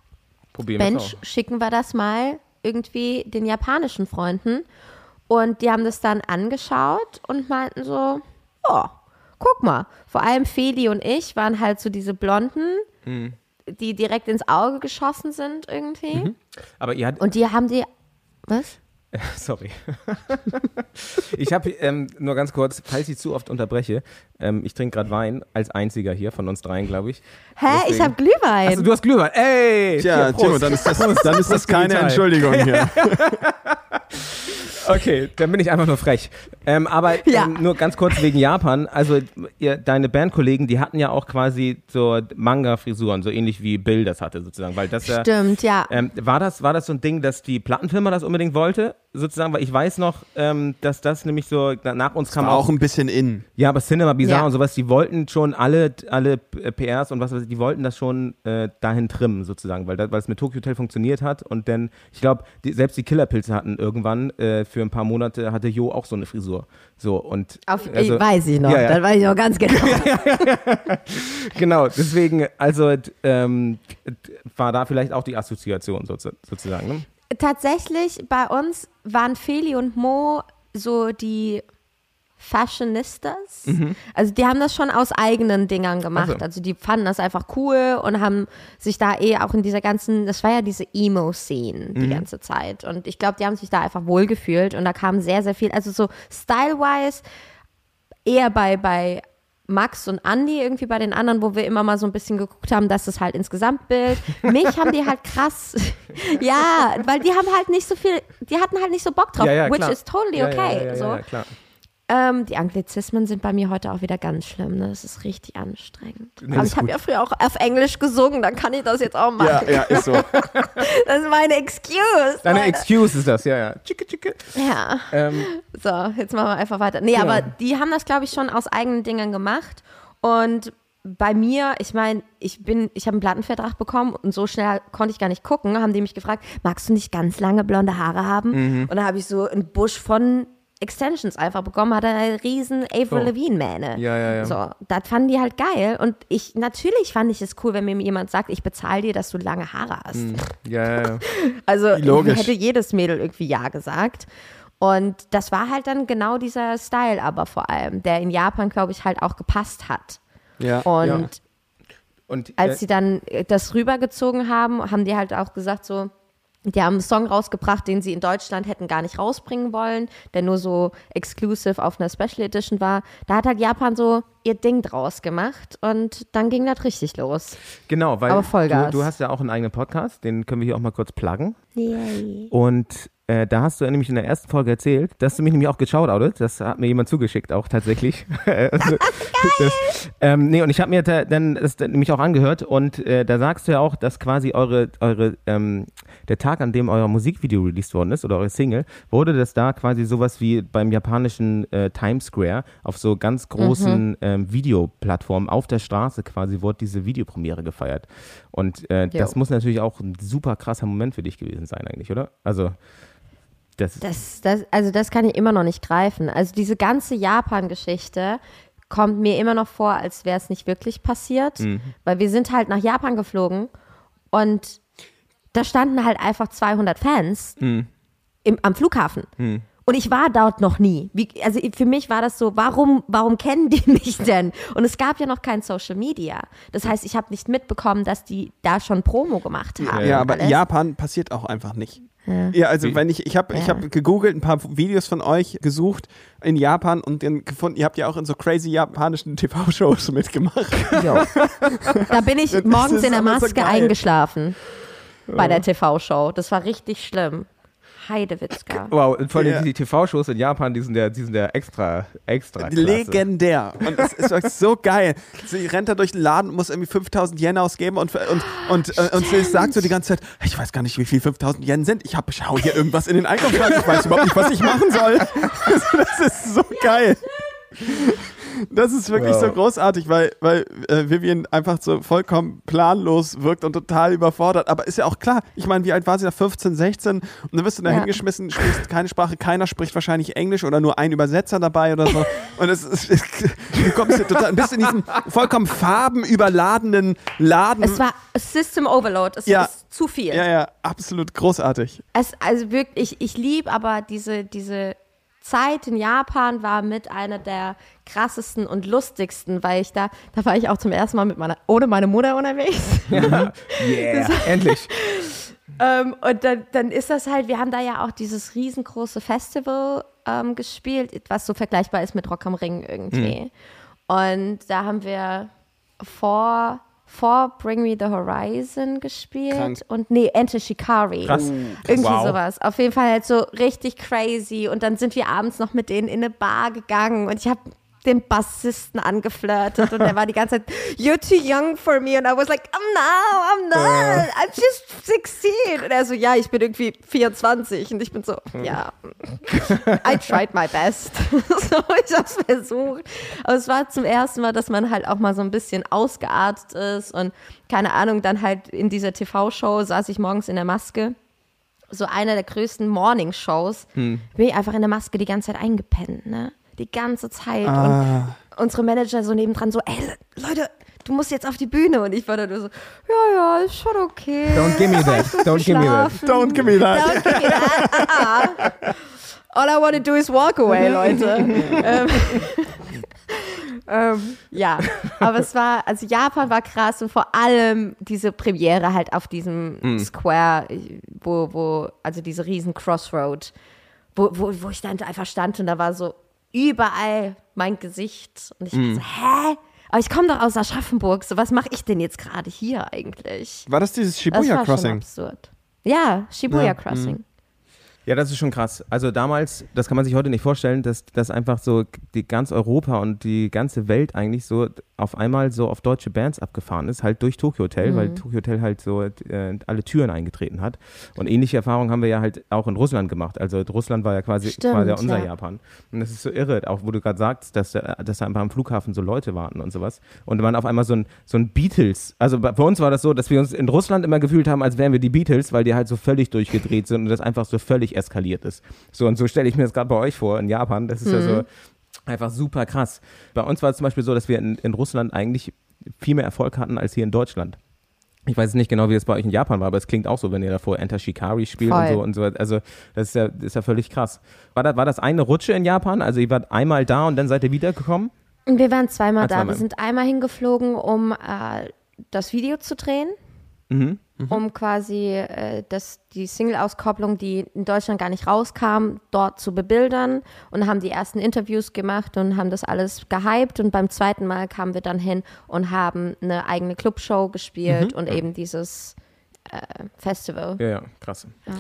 Probieren wir Mensch, schicken wir das mal irgendwie den japanischen Freunden. Und die haben das dann angeschaut und meinten so, ja, guck mal, vor allem Feli und ich waren halt so diese Blonden, Mhm. die direkt ins Auge geschossen sind irgendwie. Aber ihr hat, Und die haben die, was? Sorry. ich habe ähm, nur ganz kurz, falls ich zu oft unterbreche, ähm, ich trinke gerade Wein, als einziger hier von uns dreien, glaube ich. Hä, ich Deswegen- habe Glühwein. Also du hast Glühwein. Ey! Tja. Timo, dann ist das, dann ist das keine. Entschuldigung hier. Okay, dann bin ich einfach nur frech. Ähm, aber Ja. ähm, nur ganz kurz wegen Japan. Also ihr, deine Bandkollegen, die hatten ja auch quasi so Manga-Frisuren, so ähnlich wie Bill das hatte sozusagen, weil das ja Stimmt, ja. Ähm, war, das, war das so ein Ding, dass die Plattenfirma das unbedingt wollte, sozusagen? Weil ich weiß noch, ähm, dass das nämlich so na- nach uns kam War auch ein bisschen in. Ja, aber Cinema Bizarre Ja. und sowas, die wollten schon alle, alle äh, PRs und was weiß ich, die wollten das schon äh, dahin trimmen, sozusagen, weil, das, weil es mit Tokyo Hotel funktioniert hat und dann, ich glaube, selbst die Killerpilze hatten irgendwann äh, für ein paar Monate hatte Jo auch so eine Frisur. So und Auf, also- ich weiß ich noch, Ja, ja. das weiß ich noch ganz genau. genau, deswegen, also ähm, war da vielleicht auch die Assoziation sozu sozusagen. Ne? Tatsächlich, bei uns waren Feli und Mo so die Fashionistas. Also die haben das schon aus eigenen Dingern gemacht. Ach so. Also die fanden das einfach cool und haben sich da eh auch in dieser ganzen, das war ja diese Emo-Szene die ganze Zeit. Und ich glaube, die haben sich da einfach wohlgefühlt und da kam sehr, sehr viel, also so style-wise eher bei, bei Max und Andy, irgendwie bei den anderen, wo wir immer mal so ein bisschen geguckt haben, dass es halt ins Gesamtbild. Mich haben die halt krass, ja, weil die haben halt nicht so viel, die hatten halt nicht so Bock drauf, Ja, ja, which klar. is totally okay. Ja, so. ja, klar. Ähm, die Anglizismen sind bei mir heute auch wieder ganz schlimm. Ne? Das ist richtig anstrengend. Nee, Aber ich habe ja früher auch auf Englisch gesungen, dann kann ich das jetzt auch machen. Ja, ja, ist so. Das ist meine Excuse. Deine Leute. Excuse ist das, ja, ja. Tschicke, tschicke. Ja. Ähm, So, jetzt machen wir einfach weiter. Nee, Ja. aber die haben das, glaube ich, schon aus eigenen Dingen gemacht. Und bei mir, ich meine, ich bin, ich habe einen Plattenvertrag bekommen und so schnell konnte ich gar nicht gucken, haben die mich gefragt, magst du nicht ganz lange blonde Haare haben? Mhm. Und da habe ich so einen Busch von Extensions einfach bekommen, hatte eine riesen Avril Oh. Lavigne-Mähne. Ja, ja, ja. So, das fanden die halt geil. Und ich, natürlich fand ich es cool, wenn mir jemand sagt, ich bezahle dir, dass du lange Haare hast. ja, ja, ja. Also Logisch. hätte jedes Mädel irgendwie Ja gesagt. Und das war halt dann genau dieser Style, aber vor allem, der in Japan, glaube ich, halt auch gepasst hat. Ja. Und Ja. Und als äh, sie dann äh, das rübergezogen haben, haben die halt auch gesagt, so, die haben einen Song rausgebracht, den sie in Deutschland hätten gar nicht rausbringen wollen, der nur so exclusive auf einer Special Edition war. Da hat halt Japan so ihr Ding draus gemacht und dann ging das richtig los. Genau, weil Aber Vollgas. Du, du hast ja auch einen eigenen Podcast, den können wir hier auch mal kurz pluggen. Yay. Und äh, da hast du ja nämlich in der ersten Folge erzählt, dass du mich nämlich auch geschautoutet. Das hat mir jemand zugeschickt auch tatsächlich. also, das, ähm, nee, und ich habe mir da, dann das dann nämlich auch angehört und äh, da sagst du ja auch, dass quasi eure, eure ähm, der Tag, an dem euer Musikvideo released worden ist oder eure Single, wurde das da quasi sowas wie beim japanischen äh, Times Square auf so ganz großen ähm, Videoplattformen auf der Straße quasi wurde diese Videopremiere gefeiert. Und äh, das muss natürlich auch ein super krasser Moment für dich gewesen sein eigentlich, oder? Also das, Das, das, also das kann ich immer noch nicht greifen. Also diese ganze Japan-Geschichte kommt mir immer noch vor, als wäre es nicht wirklich passiert, weil wir sind halt nach Japan geflogen und da standen halt einfach 200 Fans im, am Flughafen. Und ich war dort noch nie. Wie, also für mich war das so, warum, warum kennen die mich denn? Und es gab ja noch kein Social Media. Das heißt, ich habe nicht mitbekommen, dass die da schon Promo gemacht haben. Ja, aber in Alles. Japan passiert auch einfach nicht. Ja, also wenn ich, ich habe ich Ja. hab gegoogelt, ein paar Videos von euch gesucht in Japan und dann gefunden, ihr habt ja auch in so crazy japanischen TV-Shows mitgemacht. Da bin ich morgens in der so Maske geil. eingeschlafen bei der TV-Show. Das war richtig schlimm. Heidewitzka. wow, vor allem Ja. die TV-Shows in Japan, die sind ja, die sind ja extra, extra klasse. Legendär. Und es ist so geil. Sie rennt da durch den Laden und muss irgendwie 5000 Yen ausgeben und, und, und, äh, und sie sagt so die ganze Zeit, ich weiß gar nicht, wie viel 5000 Yen sind. Ich hab, schau hier irgendwas in den Einkaufswagen. Ich weiß überhaupt nicht, was ich machen soll. Das ist so geil. Das ist wirklich Wow. so großartig, weil, weil äh, Vivian einfach so vollkommen planlos wirkt und total überfordert. Aber ist ja auch klar, ich meine, wie alt war sie da? 15, 16? Und dann wirst du da Ja. hingeschmissen, sprichst keine Sprache, keiner spricht wahrscheinlich Englisch oder nur ein Übersetzer dabei oder so. Und es ist, es, du kommst hier total, bist in diesem vollkommen farbenüberladenen Laden. Es war System Overload. Es Ja. ist zu viel. ja, ja, absolut großartig. Es, also wirklich, ich, ich liebe aber diese, diese Zeit in Japan war mit einer der krassesten und lustigsten, weil ich da, da war ich auch zum ersten Mal mit meiner, ohne meine Mutter unterwegs. Yeah, endlich. Ähm, und dann, dann ist das halt, wir haben da ja auch dieses riesengroße Festival ähm, gespielt, was so vergleichbar ist mit Rock am Ring irgendwie. Und da haben wir vor, vor Bring Me the Horizon gespielt Krank. und nee, Enter Shikari. Krass. Irgendwie Wow. sowas. Auf jeden Fall halt so richtig crazy. Und dann sind wir abends noch mit denen in eine Bar gegangen und ich habe den Bassisten angeflirtet und der war die ganze Zeit, you're too young for me. And I was like, I'm no, I'm not, I'm just 16. Und er so, ja, ich bin irgendwie 24. Und ich bin so, ja, I tried my best. so, ich hab's versucht. Aber es war zum ersten Mal, dass man halt auch mal so ein bisschen ausgeartet ist und keine Ahnung, dann halt in dieser TV-Show saß ich morgens in der Maske so einer der größten Morning-Shows, bin ich einfach in der Maske die ganze Zeit eingepennt, ne? Die ganze Zeit. Und unsere Manager so nebendran so, ey, Le- Leute, du musst jetzt auf die Bühne. Und ich war da nur so, ja, ja, ist schon okay. Don't give me that. Don't give me that. Don't give me that. Don't give me that. Ah, ah. All I want to do is walk away, Leute. ähm, ähm, ja, aber es war, also Japan war krass und vor allem diese Premiere halt auf diesem Square, wo, wo, also diese riesen Crossroad, wo, wo, wo ich dann einfach stand und da war so überall mein Gesicht und ich war so, hä? Aber ich komme doch aus Aschaffenburg, so was mache ich denn jetzt gerade hier eigentlich? War das dieses Das Shibuya war schon Crossing? absurd. Ja, Shibuya Ja, Crossing. Ja, das ist schon krass. Also damals, das kann man sich heute nicht vorstellen, dass, dass einfach so die ganz Europa und die ganze Welt eigentlich so auf einmal so auf deutsche Bands abgefahren ist, halt durch Tokyo Hotel, Mhm. weil Tokyo Hotel halt so äh, alle Türen eingetreten hat. Und ähnliche Erfahrungen haben wir ja halt auch in Russland gemacht. Also Russland war ja quasi, Stimmt, quasi unser ja. Japan. Und das ist so irre, auch wo du gerade sagst, dass, da- dass da einfach am Flughafen so Leute warten und sowas. Und man auf einmal so ein, so ein Beatles, also bei uns war das so, dass wir uns in Russland immer gefühlt haben, als wären wir die Beatles, weil die halt so völlig durchgedreht sind und das einfach so völlig eskaliert ist. So und so stelle ich mir das gerade bei euch vor in Japan. Das ist ja so einfach super krass. Bei uns war es zum Beispiel so, dass wir in, in Russland eigentlich viel mehr Erfolg hatten als hier in Deutschland. Ich weiß nicht genau, wie es bei euch in Japan war, aber es klingt auch so, wenn ihr davor Enter Shikari spielt und Voll. so und so. Also das ist ja, das ist ja völlig krass. War, da, war das eine Rutsche in Japan? Also ihr wart einmal da und dann seid ihr wiedergekommen? Und wir waren zweimal Ah, da. zweimal. Wir sind einmal hingeflogen, um äh, das Video zu drehen, Mhm. um quasi äh, das, die Single-Auskopplung, die in Deutschland gar nicht rauskam, dort zu bebildern und haben die ersten Interviews gemacht und haben das alles gehypt. Und beim zweiten Mal kamen wir dann hin und haben eine eigene Clubshow gespielt Mhm. und eben dieses äh, Festival. Ja, ja, krass. Ja.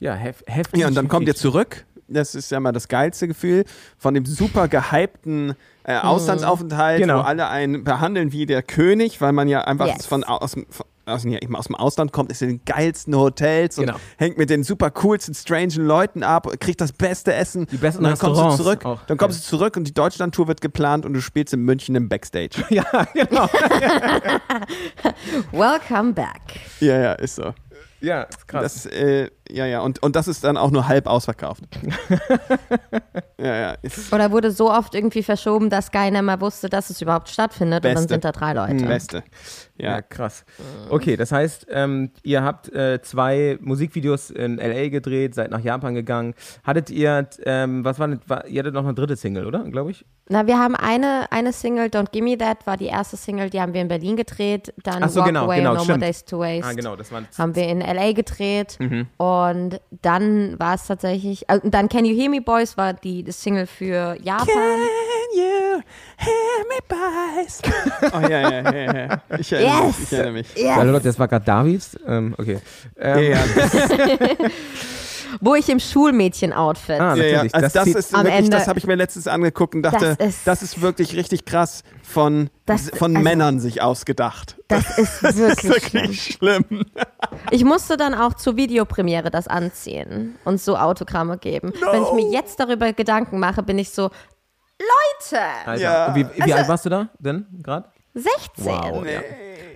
Ja, hef heftig. Ja, und dann kommt ihr zurück. Das ist ja mal das geilste Gefühl von dem super gehypten äh, Auslandsaufenthalt, Genau. wo alle einen behandeln wie der König, weil man ja einfach Yes. von au- aus, dem- von, aus, aus dem Ausland kommt, ist in den geilsten Hotels und Genau. hängt mit den super coolsten, strangen Leuten ab, kriegt das beste Essen. Die besten und dann kommst du zurück, auch. dann kommst du zurück und die Deutschland-Tour wird geplant und du spielst in München im Backstage. Ja, genau. Welcome back. ja, ja, ist so. Ja, ist krass. Das, äh, ja, ja, und, und das ist dann auch nur halb ausverkauft. ja, ja, ist Oder wurde so oft irgendwie verschoben, dass keiner mehr wusste, dass es überhaupt stattfindet. Und Beste. dann sind da drei Leute. Beste. Ja, Ja. krass. Okay, das heißt, ähm, ihr habt äh, zwei Musikvideos in LA gedreht, seid nach Japan gegangen. Hattet ihr, ähm, was war, denn- war ihr hattet noch eine dritte Single, oder? Glaube ich. Na, wir haben eine, eine Single, Don't Gimme That, war die erste Single, die haben wir in Berlin gedreht. Dann Ach so, Walk genau, Away, genau, No stimmt. More Days to Waste. Ah, genau, das waren Haben wir in L.A. gedreht. Mhm. Und dann war es tatsächlich, also dann Can You Hear Me Boys war die, die Single für Japan. Can you hear me boys? Oh ja, ja, ja, ja, ja. Ich erinnere Yes. mich. Ich erinnere mich. Ja. Leute, das war gerade Davids. Ähm, okay. Ja, Ähm, ja, das, Wo ich im Schulmädchen-Outfit. Ah, ja. Also Das das, ist Am wirklich, Ende- das habe ich mir letztens angeguckt und dachte, Das das ist- ist, wirklich richtig krass von, Das- von also- Männern sich ausgedacht. Das ist Das ist wirklich schlimm. wirklich schlimm. Ich musste dann auch zur Videopremiere das anziehen und so Autogramme geben. Wenn ich mir jetzt darüber Gedanken mache, bin ich so, Leute, Alter, Ja. Wie, wie alt warst du da denn gerade? 16. Wow. Ja.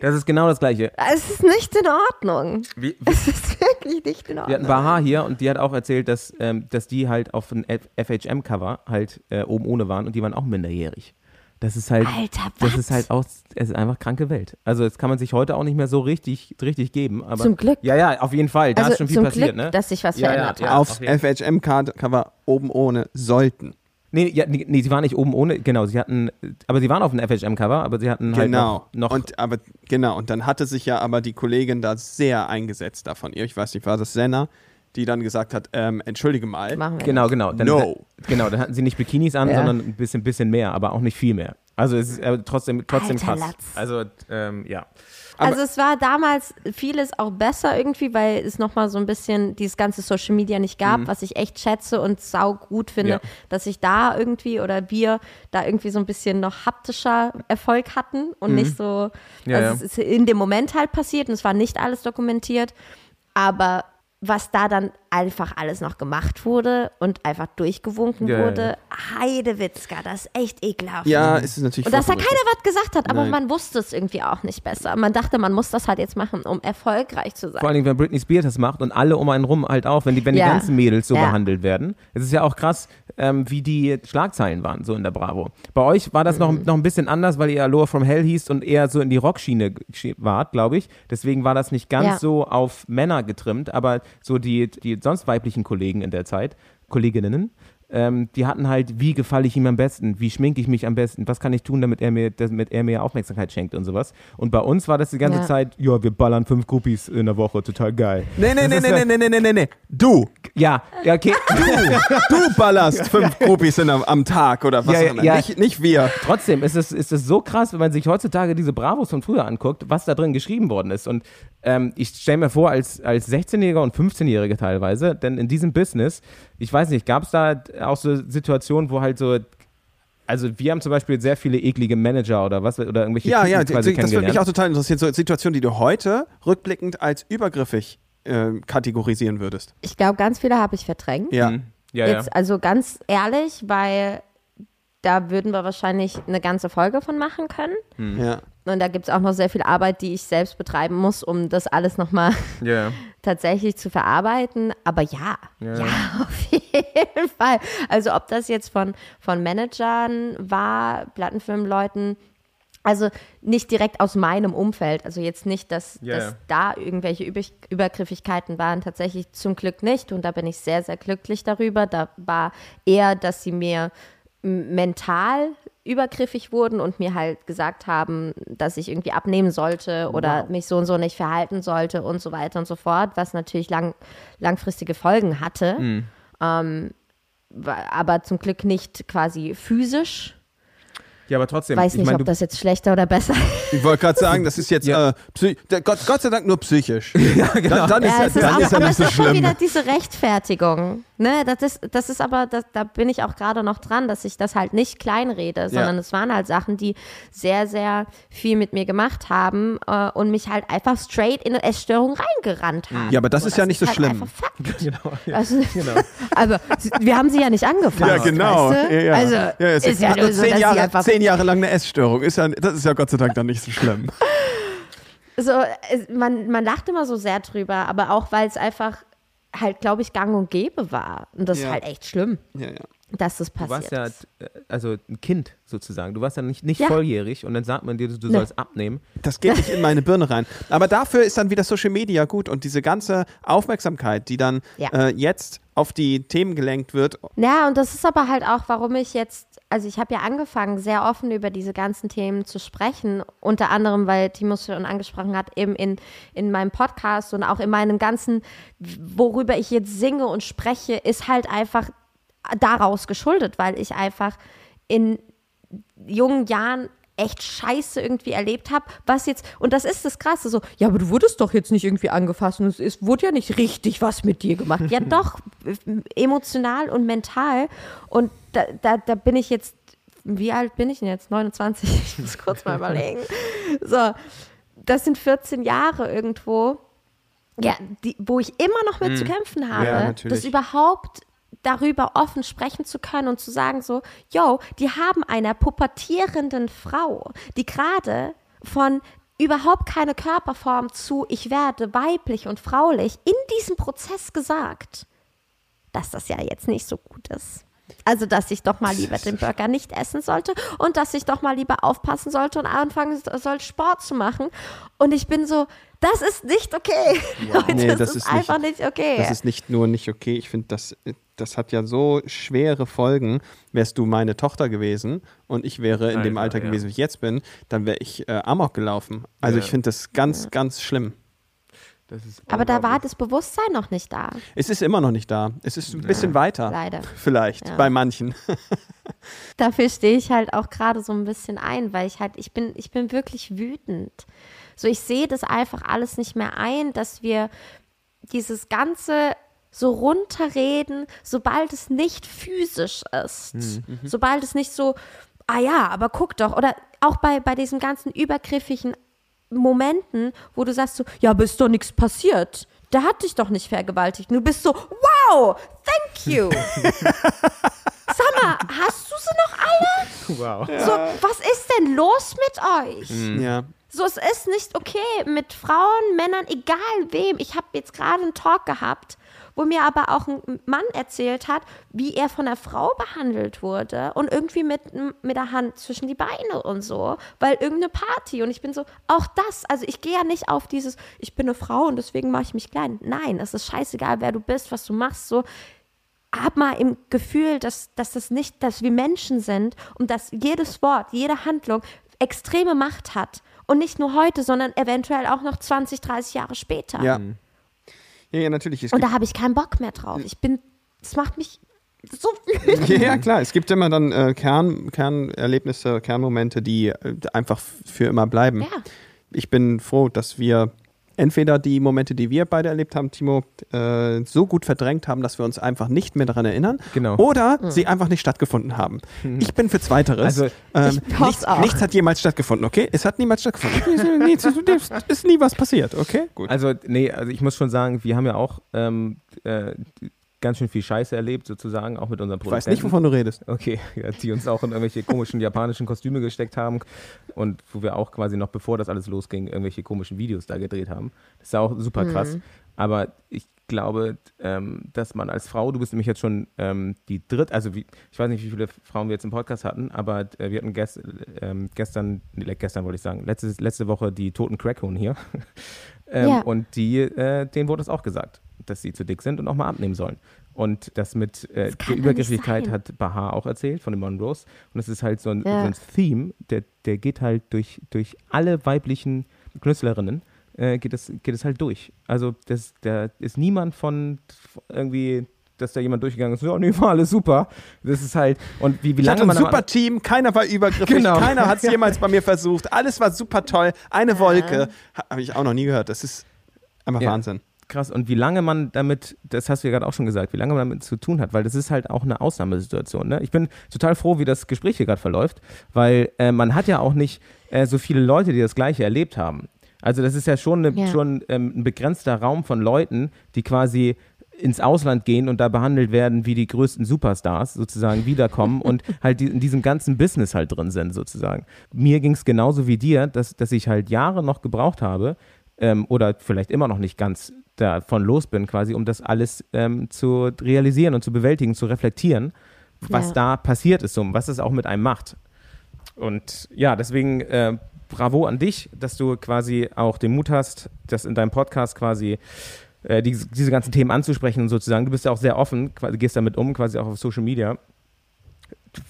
Das ist genau das Gleiche. Es ist nicht in Ordnung. Wie, Es ist wirklich nicht in Wir hatten Ordnung. Baha hier und die hat auch erzählt, dass, ähm, dass die halt auf einem FHM-Cover halt äh, oben ohne waren und die waren auch minderjährig. Das ist halt, Alter, das ist halt auch, es ist einfach kranke Welt. Also das kann man sich heute auch nicht mehr so richtig, richtig geben. Aber Zum Glück. Ja, ja, auf jeden Fall. Da Also ist schon viel zum passiert, Glück, ne? dass sich was Ja, verändert ja. hat. Auf FHM-Cover oben ohne sollten. Nee, ja, nee, nee, sie waren nicht oben ohne, genau, sie hatten, aber sie waren auf dem FHM-Cover, aber sie hatten halt Genau. noch, noch und, aber, genau. Und dann hatte sich ja aber die Kollegin da sehr eingesetzt davon. Ich weiß nicht, war das Senna, die dann gesagt hat, ähm, entschuldige mal. Machen wir Genau, genau. Dann, No. Genau, dann hatten sie nicht Bikinis an, Ja. sondern ein bisschen, bisschen mehr, aber auch nicht viel mehr. Also es ist äh, trotzdem, trotzdem Alter krass. Latz. Also, ähm, ja. Also es war damals vieles auch besser irgendwie, weil es nochmal so ein bisschen dieses ganze Social Media nicht gab, was ich echt schätze und sau gut finde, Ja. dass ich da irgendwie oder wir da irgendwie so ein bisschen noch haptischer Erfolg hatten und nicht so, Ja, also ja. es ist in dem Moment halt passiert und es war nicht alles dokumentiert, aber was da dann einfach alles noch gemacht wurde und einfach durchgewunken Ja, ja, wurde, Heidewitzka, das ist echt ekelhaft. Ja, es ist natürlich Und dass da keiner was gesagt hat, aber Nein. man wusste es irgendwie auch nicht besser. Man dachte, man muss das halt jetzt machen, um erfolgreich zu Vor sein. allen Dingen, wenn Britney Spears das macht und alle um einen rum halt auch, wenn die, wenn Ja. die ganzen Mädels so Ja. behandelt werden. Es ist ja auch krass, ähm, wie die Schlagzeilen waren, so in der Bravo. Bei euch war das Mhm. noch, noch ein bisschen anders, weil ihr Aloha from Hell hieß und eher so in die Rockschiene wart, glaube ich. Deswegen war das nicht ganz Ja. so auf Männer getrimmt, aber so die, die sonst weiblichen Kollegen in der Zeit, Kolleginnen, ähm, die hatten halt, wie gefalle ich ihm am besten, wie schminke ich mich am besten, was kann ich tun, damit er mir, damit er mir Aufmerksamkeit schenkt und sowas. Und bei uns war das die ganze Ja. Zeit, ja, wir ballern fünf Groupies in der Woche, total geil. Nee, nee, Das nee, nee, ja- nee, nee, nee, nee, nee, nee. Du, Ja, ja, okay. du ballerst fünf Groupies in, am, Tag oder was Ja, auch immer. ja. Nicht, nicht wir. Trotzdem ist es, ist es so krass, wenn man sich heutzutage diese Bravos von früher anguckt, was da drin geschrieben worden ist. Und ähm, ich stelle mir vor, als, als 16-Jähriger und 15-Jährige teilweise, denn in diesem Business, ich weiß nicht, gab es da auch so Situationen, wo halt so, also wir haben zum Beispiel sehr viele eklige Manager oder was, oder irgendwelche Ja, Typen ja, quasi das würde mich auch total interessieren. So Situationen, die du heute rückblickend als übergriffig äh, kategorisieren würdest. Ich glaube, ganz viele habe ich verdrängt. Ja. Mhm. Ja, ja. Jetzt also ganz ehrlich, weil da würden wir wahrscheinlich eine ganze Folge von machen können. ja. Und da gibt es auch noch sehr viel Arbeit, die ich selbst betreiben muss, um das alles nochmal ja. tatsächlich zu verarbeiten. Aber ja, Ja. ja, auf jeden Fall. Also ob das jetzt von, von Managern war, Plattenfirmenleuten, also nicht direkt aus meinem Umfeld. Also jetzt nicht, dass, Ja, dass da irgendwelche Über Übergriffigkeiten waren. Tatsächlich zum Glück nicht. Und da bin ich sehr, sehr glücklich darüber. Da war eher, dass sie mir mental übergriffig wurden und mir halt gesagt haben, dass ich irgendwie abnehmen sollte oder mich so und so nicht verhalten sollte und so weiter und so fort, was natürlich lang, langfristige Folgen hatte. Mhm. Ähm, aber zum Glück nicht quasi physisch. ja, aber trotzdem. Weiß ich nicht, mein, ob das jetzt schlechter oder besser ist. Ich wollte gerade sagen, das ist jetzt Ja. äh, Gott, Gott sei Dank nur psychisch. ja, genau. dann, dann ist, Ja, es ist dann auch, ist ja aber nicht es so ist schon schlimm. wieder diese Rechtfertigung. Ne? Das, ist, das ist aber, das, da bin ich auch gerade noch dran, dass ich das halt nicht kleinrede, sondern es waren halt Sachen, die sehr, sehr viel mit mir gemacht haben äh, und mich halt einfach straight in eine Essstörung reingerannt haben. Ja, aber das ist ja nicht so halt schlimm. Genau, ja. Also, aber sie- wir haben sie ja nicht angefasst. Ja, genau. Weißt du? ja, ja. Also, ja, es ist ja nur so, zehn, Jahre, einfach zehn Jahre lang eine Essstörung. Ist ja, das ist ja Gott sei Dank dann nicht so schlimm. so, man, man lacht immer so sehr drüber, aber auch, weil es einfach halt, glaube ich, gang und gäbe war. Und das Ja. ist halt echt schlimm, Ja, ja. dass das Du passiert warst ja, äh, also ein Kind sozusagen. Du warst ja nicht, nicht Ja. volljährig und dann sagt man dir, du, du Nee. sollst abnehmen. Das geht nicht in meine Birne rein. Aber dafür ist dann wieder Social Media gut und diese ganze Aufmerksamkeit, die dann Ja. äh, jetzt auf die Themen gelenkt wird. Ja, und das ist aber halt auch, warum ich jetzt, also ich habe ja angefangen, sehr offen über diese ganzen Themen zu sprechen. Unter anderem, weil Timo es schon angesprochen hat, eben in, in meinem Podcast und auch in meinem ganzen, worüber ich jetzt singe und spreche, ist halt einfach daraus geschuldet, weil ich einfach in jungen Jahren echt Scheiße irgendwie erlebt habe, was jetzt, und das ist das Krasse, so, ja, aber du wurdest doch jetzt nicht irgendwie angefasst und es ist, wurde ja nicht richtig was mit dir gemacht. Ja, doch, emotional und mental. Und da, da, da bin ich jetzt, wie alt bin ich denn jetzt? 29? Ich muss kurz mal überlegen. So, das sind 14 Jahre irgendwo, ja, die, wo ich immer noch mit zu kämpfen habe, Ja, das überhaupt darüber offen sprechen zu können und zu sagen so, yo, die haben einer pubertierenden Frau, die gerade von überhaupt keine Körperform zu ich werde weiblich und fraulich in diesem Prozess gesagt, dass das ja jetzt nicht so gut ist. Also, dass ich doch mal lieber den Burger nicht essen sollte und dass ich doch mal lieber aufpassen sollte und anfangen soll, Sport zu machen. Und ich bin so, das ist nicht okay. Leute, Nee, das, das ist, ist einfach nicht- nicht, okay. Das ist nicht nur nicht okay. Ich finde, das, das hat ja so schwere Folgen. Wärst du meine Tochter gewesen und ich wäre in dem Alter, Alter ja. gewesen, wie ich jetzt bin, dann wäre ich äh, Amok gelaufen. Also Ja. ich finde das ganz, ganz schlimm. Das ist Aber da war das Bewusstsein noch nicht da. Es ist immer noch nicht da. Es ist ein bisschen weiter. leider. Vielleicht, Ja. bei manchen. Dafür stehe ich halt auch gerade so ein bisschen ein, weil ich halt, ich bin, ich bin wirklich wütend. So, ich sehe das einfach alles nicht mehr ein, dass wir dieses ganze so runterreden, sobald es nicht physisch ist. Sobald es nicht so, ah ja, aber guck doch. Oder auch bei, bei diesen ganzen übergriffigen Momenten, wo du sagst so, ja, aber ist doch nichts passiert. Der hat dich doch nicht vergewaltigt. Du bist so, wow, thank you. Sag mal, hast du sie noch alle? Wow. So, was ist denn los mit euch? Ja. So, es ist nicht okay mit Frauen, Männern, egal wem. Ich habe jetzt gerade einen Talk gehabt, wo mir aber auch ein Mann erzählt hat, wie er von einer Frau behandelt wurde und irgendwie mit, mit der Hand zwischen die Beine und so, weil irgendeine Party. Und ich bin so, auch das, also ich gehe ja nicht auf dieses, ich bin eine Frau und deswegen mache ich mich klein. Nein, es ist scheißegal, wer du bist, was du machst, so hab mal im Gefühl, dass, dass das nicht, dass wir Menschen sind und dass jedes Wort, jede Handlung extreme Macht hat. Und nicht nur heute, sondern eventuell auch noch 20, 30 Jahre später. Ja. Ja, ja, natürlich. Es Und da habe ich keinen Bock mehr drauf. Ich bin, das macht mich so wütend. ja, klar. Es gibt immer dann äh, Kern, Kernerlebnisse, Kernmomente, die äh, einfach für immer bleiben. Ja. Ich bin froh, dass wir entweder die Momente, die wir beide erlebt haben, Timo, äh, so gut verdrängt haben, dass wir uns einfach nicht mehr daran erinnern. Genau. Oder sie einfach nicht stattgefunden haben. Ich bin für Zweiteres. Also, ähm, nichts, auch. nichts hat jemals stattgefunden, okay? Es hat niemals stattgefunden. es ist nie was passiert, okay? Gut. Also, nee, also ich muss schon sagen, wir haben ja auch ähm, äh, ganz schön viel Scheiße erlebt, sozusagen, auch mit unseren ich weiß Produzenten. nicht, wovon du redest. Okay, ja, die uns auch in irgendwelche komischen japanischen Kostüme gesteckt haben und wo wir auch quasi noch bevor das alles losging, irgendwelche komischen Videos da gedreht haben. Das ist ja auch super krass. Aber ich glaube, ähm, dass man als Frau, du bist nämlich jetzt schon ähm, die dritte, also wie, ich weiß nicht, wie viele Frauen wir jetzt im Podcast hatten, aber äh, wir hatten gest, ähm, gestern, nee, gestern wollte ich sagen, letzte, letzte Woche die toten Crackhuhn hier. ähm, Ja. Und die, äh, denen wurde es auch gesagt, dass sie zu dick sind und auch mal abnehmen sollen. Und das mit äh, kann der Übergriffigkeit hat Bahar auch erzählt von den Monroes. Und es ist halt so ein, Ja. so ein Theme, der, der geht halt durch, durch alle weiblichen Künstler,innen äh, geht, es, geht es halt durch. Also das, da ist niemand von irgendwie, dass da jemand durchgegangen ist, ja, nee, war alles super. Das ist halt, und wie, wie Ich hatte lange ein man am- super Team, keiner war übergriffig, Genau. keiner hat es jemals bei mir versucht, alles war super toll, eine Wolke, ha- habe ich auch noch nie gehört, das ist einfach Ja. Wahnsinn. Krass. Und wie lange man damit, das hast du ja gerade auch schon gesagt, wie lange man damit zu tun hat, weil das ist halt auch eine Ausnahmesituation. Ne? Ich bin total froh, wie das Gespräch hier gerade verläuft, weil äh, man hat ja auch nicht äh, so viele Leute, die das Gleiche erlebt haben. Also das ist ja schon, eine, Ja. schon ähm, ein begrenzter Raum von Leuten, die quasi ins Ausland gehen und da behandelt werden wie die größten Superstars sozusagen wiederkommen und halt die, in diesem ganzen Business halt drin sind sozusagen. Mir ging es genauso wie dir, dass, dass ich halt Jahre noch gebraucht habe ähm, oder vielleicht immer noch nicht ganz davon los bin quasi, um das alles ähm, zu realisieren und zu bewältigen, zu reflektieren, was Ja. da passiert ist und was es auch mit einem macht. Und ja, deswegen äh, bravo an dich, dass du quasi auch den Mut hast, das in deinem Podcast quasi äh, diese, diese ganzen Themen anzusprechen und sozusagen. Du bist ja auch sehr offen, quasi, gehst damit um, quasi auch auf Social Media.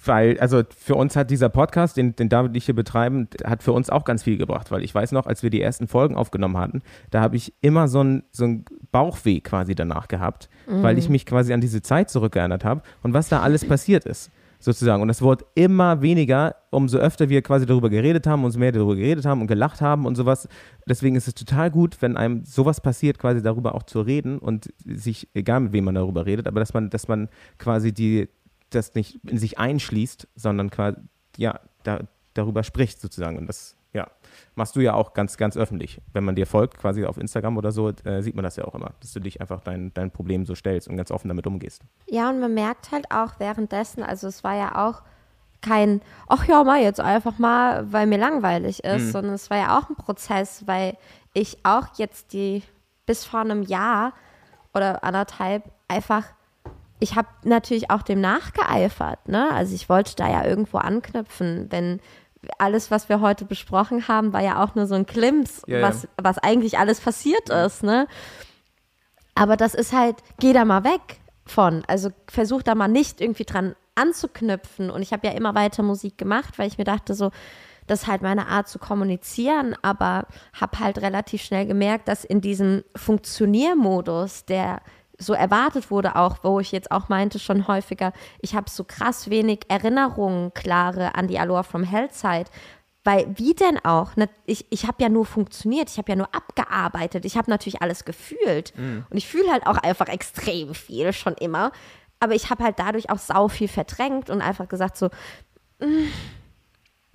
Weil, also für uns hat dieser Podcast, den, den David und ich hier betreiben, hat für uns auch ganz viel gebracht, weil ich weiß noch, als wir die ersten Folgen aufgenommen hatten, da habe ich immer so ein, so ein Bauchweh quasi danach gehabt, weil ich mich quasi an diese Zeit zurückgeerinnert habe und was da alles passiert ist, sozusagen. Und es wurde immer weniger, umso öfter wir quasi darüber geredet haben, umso mehr darüber geredet haben und gelacht haben und sowas. Deswegen ist es total gut, wenn einem sowas passiert, quasi darüber auch zu reden und sich, egal mit wem man darüber redet, aber dass man, dass man quasi die, das nicht in sich einschließt, sondern quasi, ja, da, darüber spricht sozusagen. Und das, ja, machst du ja auch ganz, ganz öffentlich. Wenn man dir folgt, quasi auf Instagram oder so, äh, sieht man das ja auch immer, dass du dich einfach dein, dein Problem so stellst und ganz offen damit umgehst. Ja, und man merkt halt auch währenddessen, also es war ja auch kein, ach ja, mal jetzt einfach mal, weil mir langweilig ist, sondern es war ja auch ein Prozess, weil ich auch jetzt die bis vor einem Jahr oder anderthalb einfach, ich habe natürlich auch dem nachgeeifert. Ne? Also ich wollte da ja irgendwo anknüpfen, wenn alles, was wir heute besprochen haben, war ja auch nur so ein Klimps, Ja, ja. was, was eigentlich alles passiert ist. Ne? Aber das ist halt, geh da mal weg von. Also versuch da mal nicht irgendwie dran anzuknüpfen. Und ich habe ja immer weiter Musik gemacht, weil ich mir dachte, so, das ist halt meine Art zu kommunizieren, aber habe halt relativ schnell gemerkt, dass in diesem Funktioniermodus, der so erwartet wurde, auch wo ich jetzt auch meinte schon häufiger, ich habe so krass wenig Erinnerungen klare an die Aloha from Hell Zeit. Weil wie denn auch? Ne, Ich, ich habe ja nur funktioniert, ich habe ja nur abgearbeitet, ich habe natürlich alles gefühlt. Und ich fühle halt auch einfach extrem viel schon immer. Aber ich habe halt dadurch auch sau viel verdrängt und einfach gesagt so, "Mm,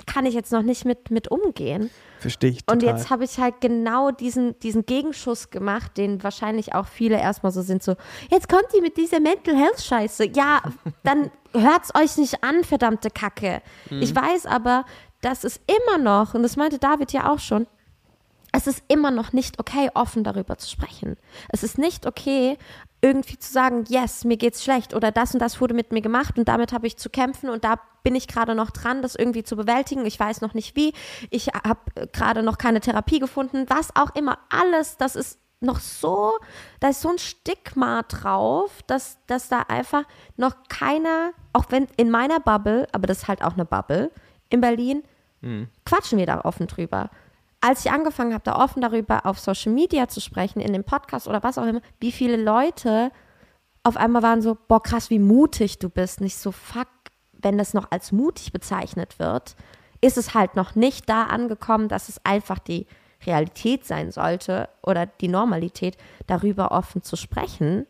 kann ich jetzt noch nicht mit, mit umgehen. Verstehe ich Und total. jetzt habe ich halt genau diesen, diesen Gegenschuss gemacht, den wahrscheinlich auch viele erstmal so sind, so, jetzt kommt die mit dieser Mental Health Scheiße. Ja, dann hört's euch nicht an, verdammte Kacke. Ich weiß aber, dass es immer noch, und das meinte David ja auch schon, es ist immer noch nicht okay, offen darüber zu sprechen. Es ist nicht okay, irgendwie zu sagen, yes, mir geht's schlecht oder das und das wurde mit mir gemacht und damit habe ich zu kämpfen und da bin ich gerade noch dran, das irgendwie zu bewältigen. Ich weiß noch nicht wie. Ich habe gerade noch keine Therapie gefunden. Was auch immer. Alles, das ist noch so, da ist so ein Stigma drauf, dass, dass da einfach noch keiner, auch wenn in meiner Bubble, aber das ist halt auch eine Bubble in Berlin, quatschen wir da offen drüber. Als ich angefangen habe, da offen darüber auf Social Media zu sprechen, in dem Podcast oder was auch immer, wie viele Leute auf einmal waren so, boah, krass, wie mutig du bist. Nicht so, fuck, wenn das noch als mutig bezeichnet wird, ist es halt noch nicht da angekommen, dass es einfach die Realität sein sollte oder die Normalität, darüber offen zu sprechen.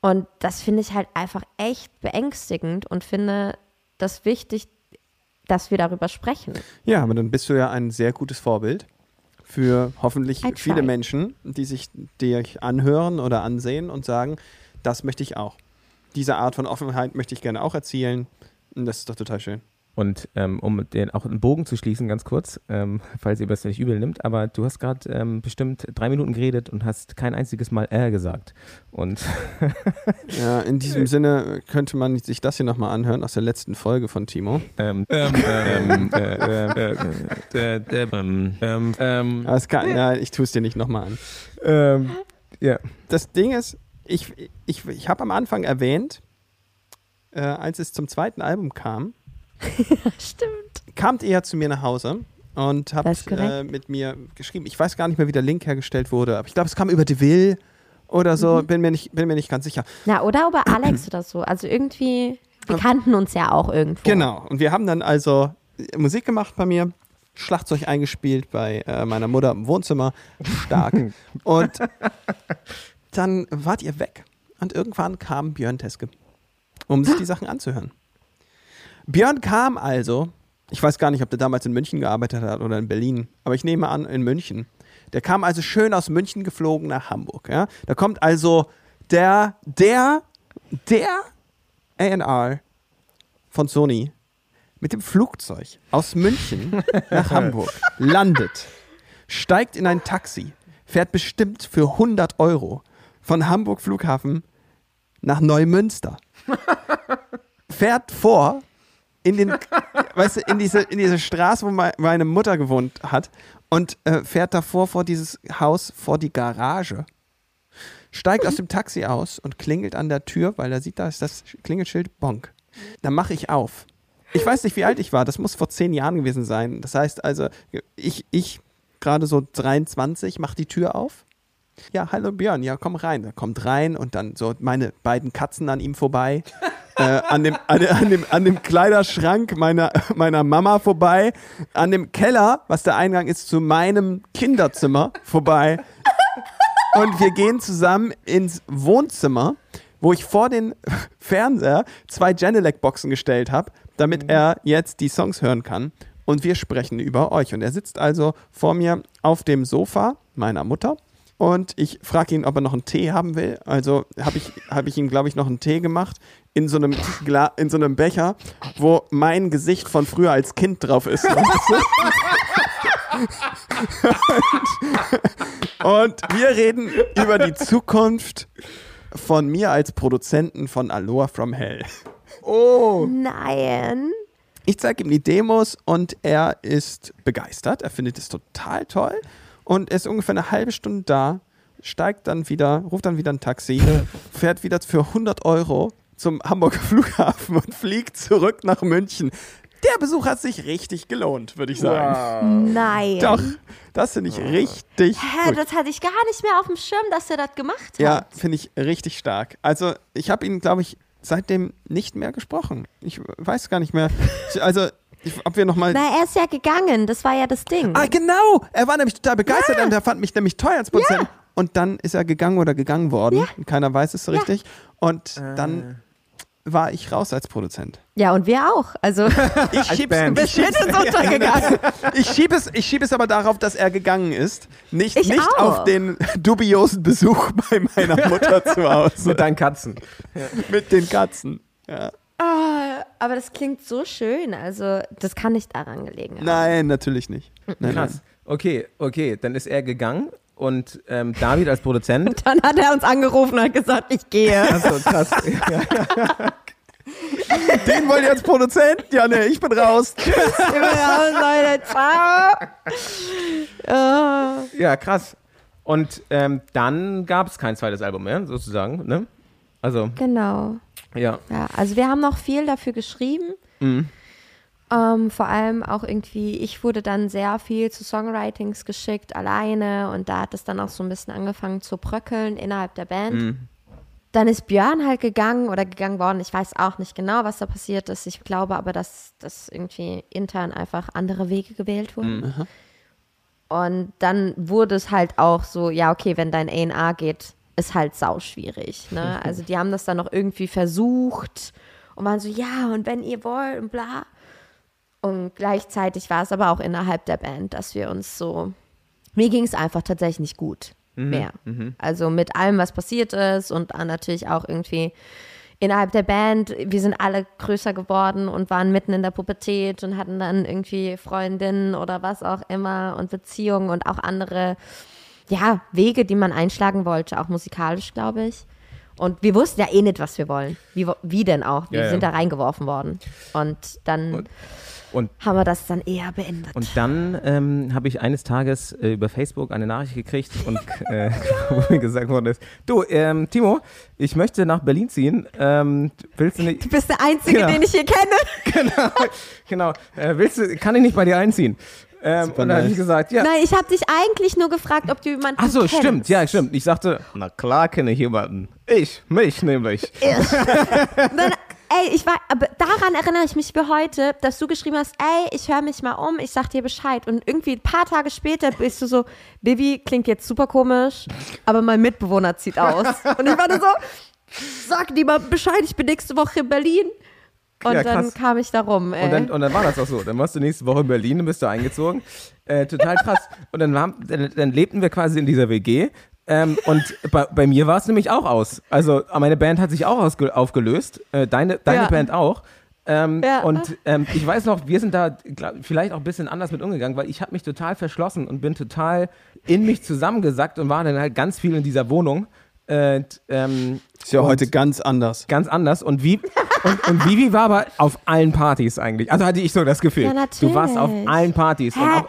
Und das finde ich halt einfach echt beängstigend und finde das wichtig, dass wir darüber sprechen. Ja, aber dann bist du ja ein sehr gutes Vorbild für hoffentlich viele Menschen, die sich dich anhören oder ansehen und sagen, das möchte ich auch. Diese Art von Offenheit möchte ich gerne auch erzielen. Und das ist doch total schön. Und ähm, um den auch einen Bogen zu schließen, ganz kurz, ähm, falls ihr das nicht übel nimmt, aber du hast gerade ähm, bestimmt drei Minuten geredet und hast kein einziges Mal R gesagt. Und Ja, in diesem Sinne könnte man sich das hier nochmal anhören aus der letzten Folge von Timo. ähm, ähm, ähm, äh, äh, äh, äh, ähm, ähm, ähm, ja, ich tue es dir nicht nochmal an. ähm, ja. Das Ding ist, ich, ich, ich habe am Anfang erwähnt, äh, als es zum zweiten Album kam, Stimmt. kamt ihr ja zu mir nach Hause und habt äh, mit mir geschrieben. Ich weiß gar nicht mehr, wie der Link hergestellt wurde, aber ich glaube, es kam über Deville oder so, Mhm. bin, mir nicht, bin mir nicht ganz sicher. Na, oder über Alex oder so. Also irgendwie, wir kannten uns ja auch irgendwo. Genau. Und wir haben dann also äh, Musik gemacht bei mir, Schlagzeug eingespielt bei äh, meiner Mutter im Wohnzimmer. Stark. und dann wart ihr weg. Und irgendwann kam Björn Teske, um sich die Sachen anzuhören. Björn kam also, ich weiß gar nicht, ob der damals in München gearbeitet hat oder in Berlin, aber ich nehme an, in München. Der kam also schön aus München geflogen nach Hamburg. Ja? Da kommt also der, der, der A&R von Sony mit dem Flugzeug aus München nach Hamburg, landet, steigt in ein Taxi, fährt bestimmt für 100 Euro von Hamburg Flughafen nach Neumünster, fährt vor in den, weißt du, in diese, in diese Straße, wo mei- meine Mutter gewohnt hat und äh, fährt davor vor dieses Haus, vor die Garage. Steigt aus dem Taxi aus und klingelt an der Tür, weil er sieht, da ist das Klingelschild Bonk. Dann mache ich auf. Ich weiß nicht, wie alt ich war. Das muss vor zehn Jahren gewesen sein. Das heißt also, ich, ich gerade so 23, mache die Tür auf. Ja, hallo Björn, ja, komm rein. Er kommt rein und dann so meine beiden Katzen an ihm vorbei. äh, an, dem, an, dem- an, dem, an dem Kleiderschrank meiner, meiner Mama vorbei. An dem Keller, was der Eingang ist, zu meinem Kinderzimmer vorbei. Und wir gehen zusammen ins Wohnzimmer, wo ich vor den Fernseher zwei Genelec-Boxen gestellt habe, damit er jetzt die Songs hören kann. Und wir sprechen über euch. Und er sitzt also vor mir auf dem Sofa meiner Mutter. Und ich frage ihn, ob er noch einen Tee haben will. Also habe ich, hab ich ihm, glaube ich, noch einen Tee gemacht in so, einem Gla in so einem Becher, wo mein Gesicht von früher als Kind drauf ist. du? Und wir reden über die Zukunft von mir als Produzenten von Aloha from Hell. Nein. Ich zeige ihm die Demos und er ist begeistert. Er findet es total toll und er ist ungefähr eine halbe Stunde da, steigt dann wieder, ruft dann wieder ein Taxi, fährt wieder für 100 Euro zum Hamburger Flughafen und fliegt zurück nach München. Der Besuch hat sich richtig gelohnt, würde ich sagen. Nein. Doch, das finde ich richtig Hä, gut. das hatte ich gar nicht mehr auf dem Schirm, dass er das gemacht hat. Ja, finde ich richtig stark. Also, ich habe ihn, glaube ich, seitdem nicht mehr gesprochen. Ich weiß gar nicht mehr. Also, ich, ob wir nochmal. Na, er ist ja gegangen, das war ja das Ding. Ah, genau! Er war nämlich total begeistert und er fand mich nämlich toll als Produzent. Und dann ist er gegangen oder gegangen worden. Ja. Und keiner weiß es so Ja. richtig. Und dann war ich raus als Produzent. Ja, und wir auch. Also, Ich schieb's, schieb's, ist untergegangen. ich schieb es, ich schieb es aber darauf, dass er gegangen ist. Nicht, Ich nicht auch. auf den dubiosen Besuch bei meiner Mutter zu Hause. Mit deinen Katzen. mit den Katzen. Ja. Ah, aber das klingt so schön. Also, das kann nicht daran gelegen haben. Nein, natürlich nicht. Nein, Krass. Okay, okay, dann ist er gegangen und ähm, David als Produzent. Dann hat er uns angerufen und hat gesagt, ich gehe. Achso, krass. Ja, nein. Den wollt ihr als Produzent? Ja, ne, ich bin raus. Leute, ciao. Ah. ja krass. Und ähm, dann gab es kein zweites Album mehr, sozusagen. Ne? Also, Genau. Ja. Ja, also wir haben noch viel dafür geschrieben. Ähm, vor allem auch irgendwie, ich wurde dann sehr viel zu Songwritings geschickt, alleine. Und da hat es dann auch so ein bisschen angefangen zu bröckeln innerhalb der Band. Dann ist Björn halt gegangen oder gegangen worden. Ich weiß auch nicht genau, was da passiert ist. Ich glaube aber, dass, dass irgendwie intern einfach andere Wege gewählt wurden. Und dann wurde es halt auch so, ja, okay, wenn dein A&A geht, ist halt sau schwierig. Ne? Also die haben das dann noch irgendwie versucht und waren so, ja, und wenn ihr wollt und bla. Und gleichzeitig war es aber auch innerhalb der Band, dass wir uns so, mir ging es einfach tatsächlich nicht gut mehr. Also mit allem, was passiert ist und natürlich auch irgendwie innerhalb der Band, wir sind alle größer geworden und waren mitten in der Pubertät und hatten dann irgendwie Freundinnen oder was auch immer und Beziehungen und auch andere, ja, Wege, die man einschlagen wollte, auch musikalisch, glaube ich. Und wir wussten ja eh nicht, was wir wollen. Wie, wie denn auch? Wir Ja, ja. sind da reingeworfen worden. Und dann Und- und- haben wir das dann eher beendet. Und dann ähm, habe ich eines Tages äh, über Facebook eine Nachricht gekriegt und äh, wo mir gesagt worden ist, du, ähm, Timo, ich möchte nach Berlin ziehen. Ähm, willst du nicht? du bist der Einzige, Genau. den ich hier kenne. genau, genau. Äh, willst du? Kann ich nicht bei dir einziehen? Ähm, und dann habe ich nice. gesagt, ja. Nein, ich habe dich eigentlich nur gefragt, ob du jemanden Ach so, kennst. stimmt, ja, stimmt. Ich sagte, na klar kenne ich jemanden. Ich, mich nämlich. Dann, ey, ich war, aber daran erinnere ich mich für heute, dass du geschrieben hast, ey, ich höre mich mal um, ich sag dir Bescheid. Und irgendwie ein paar Tage später bist du so, Bibi, klingt jetzt super komisch, aber mein Mitbewohner zieht aus. Und ich war dann so, sag niemand Bescheid, ich bin nächste Woche in Berlin. Und Ja, dann kam ich da rum, ey. Und dann, und dann war das auch so. Dann warst du nächste Woche in Berlin und bist du eingezogen. Äh, total krass. Und dann, haben, dann, dann lebten wir quasi in dieser WG. Ähm, und bei, bei mir war es nämlich auch aus. Also meine Band hat sich auch aufgelöst. Äh, deine deine Ja. Band auch. Ähm, Ja. Und ähm, ich weiß noch, wir sind da glaub, vielleicht auch ein bisschen anders mit umgegangen, weil ich habe mich total verschlossen und bin total in mich zusammengesackt und war dann halt ganz viel in dieser Wohnung. Äh, ähm, Ist ja und- heute ganz anders. ganz anders. Und, wie, und, und Vivi war aber auf allen Partys eigentlich. Also hatte ich so das Gefühl. Ja, Du warst auf natürlich. allen Partys. Auch, ja,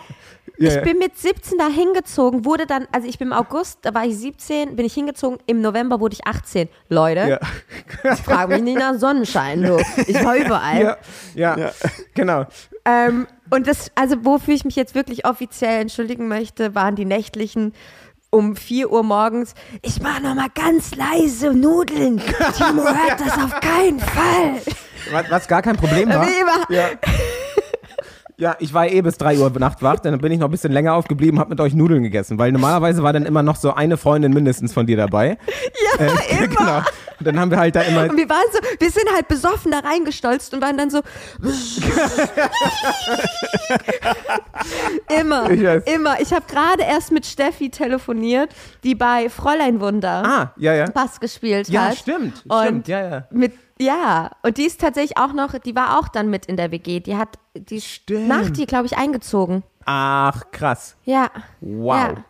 Ich ja. bin mit 17 da hingezogen, wurde dann, also ich bin im August, da war ich 17, bin ich hingezogen, im November wurde ich 18. Leute, ja. frag mich nicht nach Sonnenschein, du. Ich war überall. Ja, ja, genau. Ähm, und das, also wofür ich mich jetzt wirklich offiziell entschuldigen möchte, waren die nächtlichen um 4 Uhr morgens. Ich mache noch mal ganz leise Nudeln. Timo hört das auf keinen Fall. Was, was gar kein Problem war. Wie immer. Ja. Ja, ich war eh bis 3 Uhr nachts wach, dann bin ich noch ein bisschen länger aufgeblieben, hab mit euch Nudeln gegessen, weil normalerweise war dann immer noch so eine Freundin mindestens von dir dabei. Ja, äh, Genau. Und dann haben wir halt da immer, Und wir waren so, wir sind halt besoffen da reingestolzt und waren dann so. immer, Ich immer. Ich habe gerade erst mit Steffi telefoniert, die bei Fräulein Wunder ah, ja, ja. Bass gespielt Ja, hat. stimmt, Und stimmt, ja, ja. Mit, ja, und die ist tatsächlich auch noch, die war auch dann mit in der WG. Die hat, die Stimmt. nach dir, glaube ich, eingezogen. Ach, krass. Ja. Wow. Ja.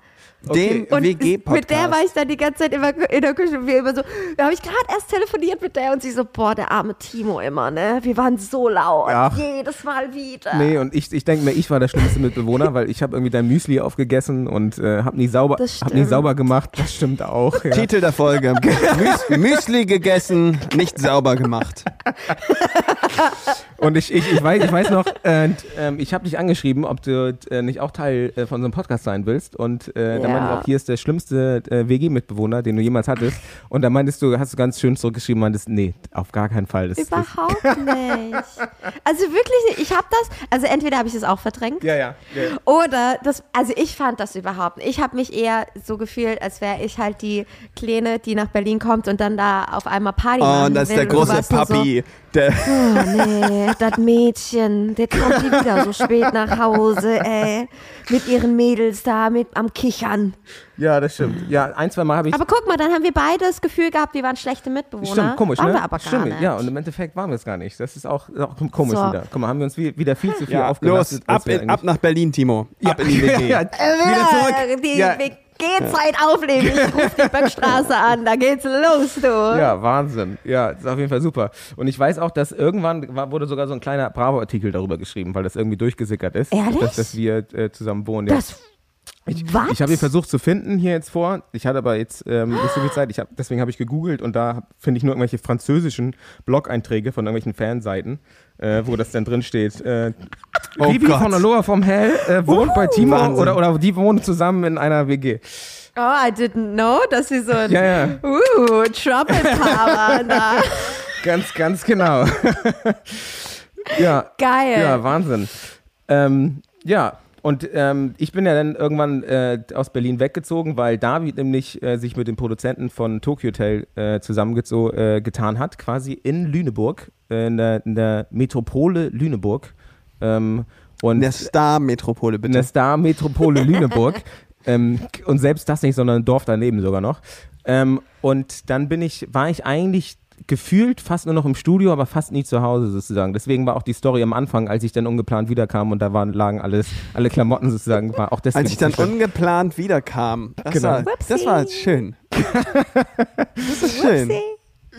Den Und WG-Podcast. mit der war ich dann die ganze Zeit immer in der Küche und wir immer so, da habe ich gerade erst telefoniert mit der und sie so, boah, der arme Timo immer, ne? Wir waren so laut, Ach. jedes Mal wieder. Nee, und ich, ich denke mir, ich war der schlimmste Mitbewohner, weil ich habe irgendwie dein Müsli aufgegessen und äh, habe nie, sauber, hab nie sauber gemacht. Das stimmt auch. Ja. Titel der Folge. Müs Müsli gegessen, nicht sauber gemacht. Und ich, ich, ich, weiß, ich weiß noch, äh, ähm, ich habe dich angeschrieben, ob du äh, nicht auch Teil äh, von so einem Podcast sein willst. Und äh, da Ja. meinte ich auch, hier ist der schlimmste äh, WG-Mitbewohner, den du jemals hattest. Und da meintest du, hast du ganz schön zurückgeschrieben, meintest, nee, auf gar keinen Fall. Das, das, Überhaupt nicht. Also wirklich, nicht. ich habe das, also entweder habe ich es auch verdrängt ja, ja, ja. oder das, also ich fand das überhaupt nicht. Ich habe mich eher so gefühlt, als wäre ich halt die Kleine, die nach Berlin kommt und dann da auf einmal Party Oh, machen und das ist der große nur so, Papi. Der, Oh nee, das Mädchen, der kommt nie wieder so spät nach Hause, ey. Mit ihren Mädels da, mit am Kichern. ja, das stimmt. Ja, ein, zwei Mal habe ich. Aber guck mal, dann haben wir beide das Gefühl gehabt, wir waren schlechte Mitbewohner. Stimmt, komisch, waren ne? wir aber gar Stimmt, nicht. ja, und im Endeffekt waren wir es gar nicht. Das ist auch, auch komisch So. wieder. Guck mal, haben wir uns wie, wieder viel zu viel ja, aufgelastet. los, ab, in, ab nach Berlin, Timo. Ab in die ja, WG. ja, Äh, wieder zurück. Die Ja. WG-Zeit aufleben. Ich ruf die Böckstraße an, da geht's los, du. Ja, Wahnsinn. Ja, ist auf jeden Fall super. Und ich weiß auch, dass irgendwann war, wurde sogar so ein kleiner Bravo-Artikel darüber geschrieben, weil das irgendwie durchgesickert ist. Ehrlich? Dass, dass wir äh, zusammen wohnen. Ja. Ich, was? ich habe ihn versucht zu finden hier jetzt vor. Ich hatte aber jetzt ähm, nicht so viel Zeit. Ich hab, deswegen habe ich gegoogelt und da finde ich nur irgendwelche französischen Blog-Einträge von irgendwelchen Fanseiten, äh, wo das dann drin steht. Äh, Oh Vivi Gott. von Aloha vom Hell äh, wohnt bei Timo Wahnsinn. oder, oder die wohnen zusammen in einer WG. Oh, I didn't know, dass sie so ein Ja, ja. Uh, Trouble-Paar waren da. Ganz, ganz genau. ja, Geil. Ja, Wahnsinn. Ähm, ja, und ähm, ich bin ja dann irgendwann äh, aus Berlin weggezogen, weil David nämlich äh, sich mit dem Produzenten von Tokyo Hotel äh, zusammengetan äh, hat, quasi in Lüneburg, äh, in, der, in der Metropole Lüneburg. Ähm, und In der Star-Metropole, bitte. der Star-Metropole Lüneburg. ähm, und selbst das nicht, sondern ein Dorf daneben sogar noch. Ähm, und dann bin ich, war ich eigentlich gefühlt fast nur noch im Studio, aber fast nie zu Hause sozusagen. Deswegen war auch die Story am Anfang, als ich dann ungeplant wiederkam und da waren, lagen alles, alle Klamotten sozusagen, war auch deswegen. Als ich dann ungeplant wiederkam. Das, Genau. war, das war schön. das ist schön.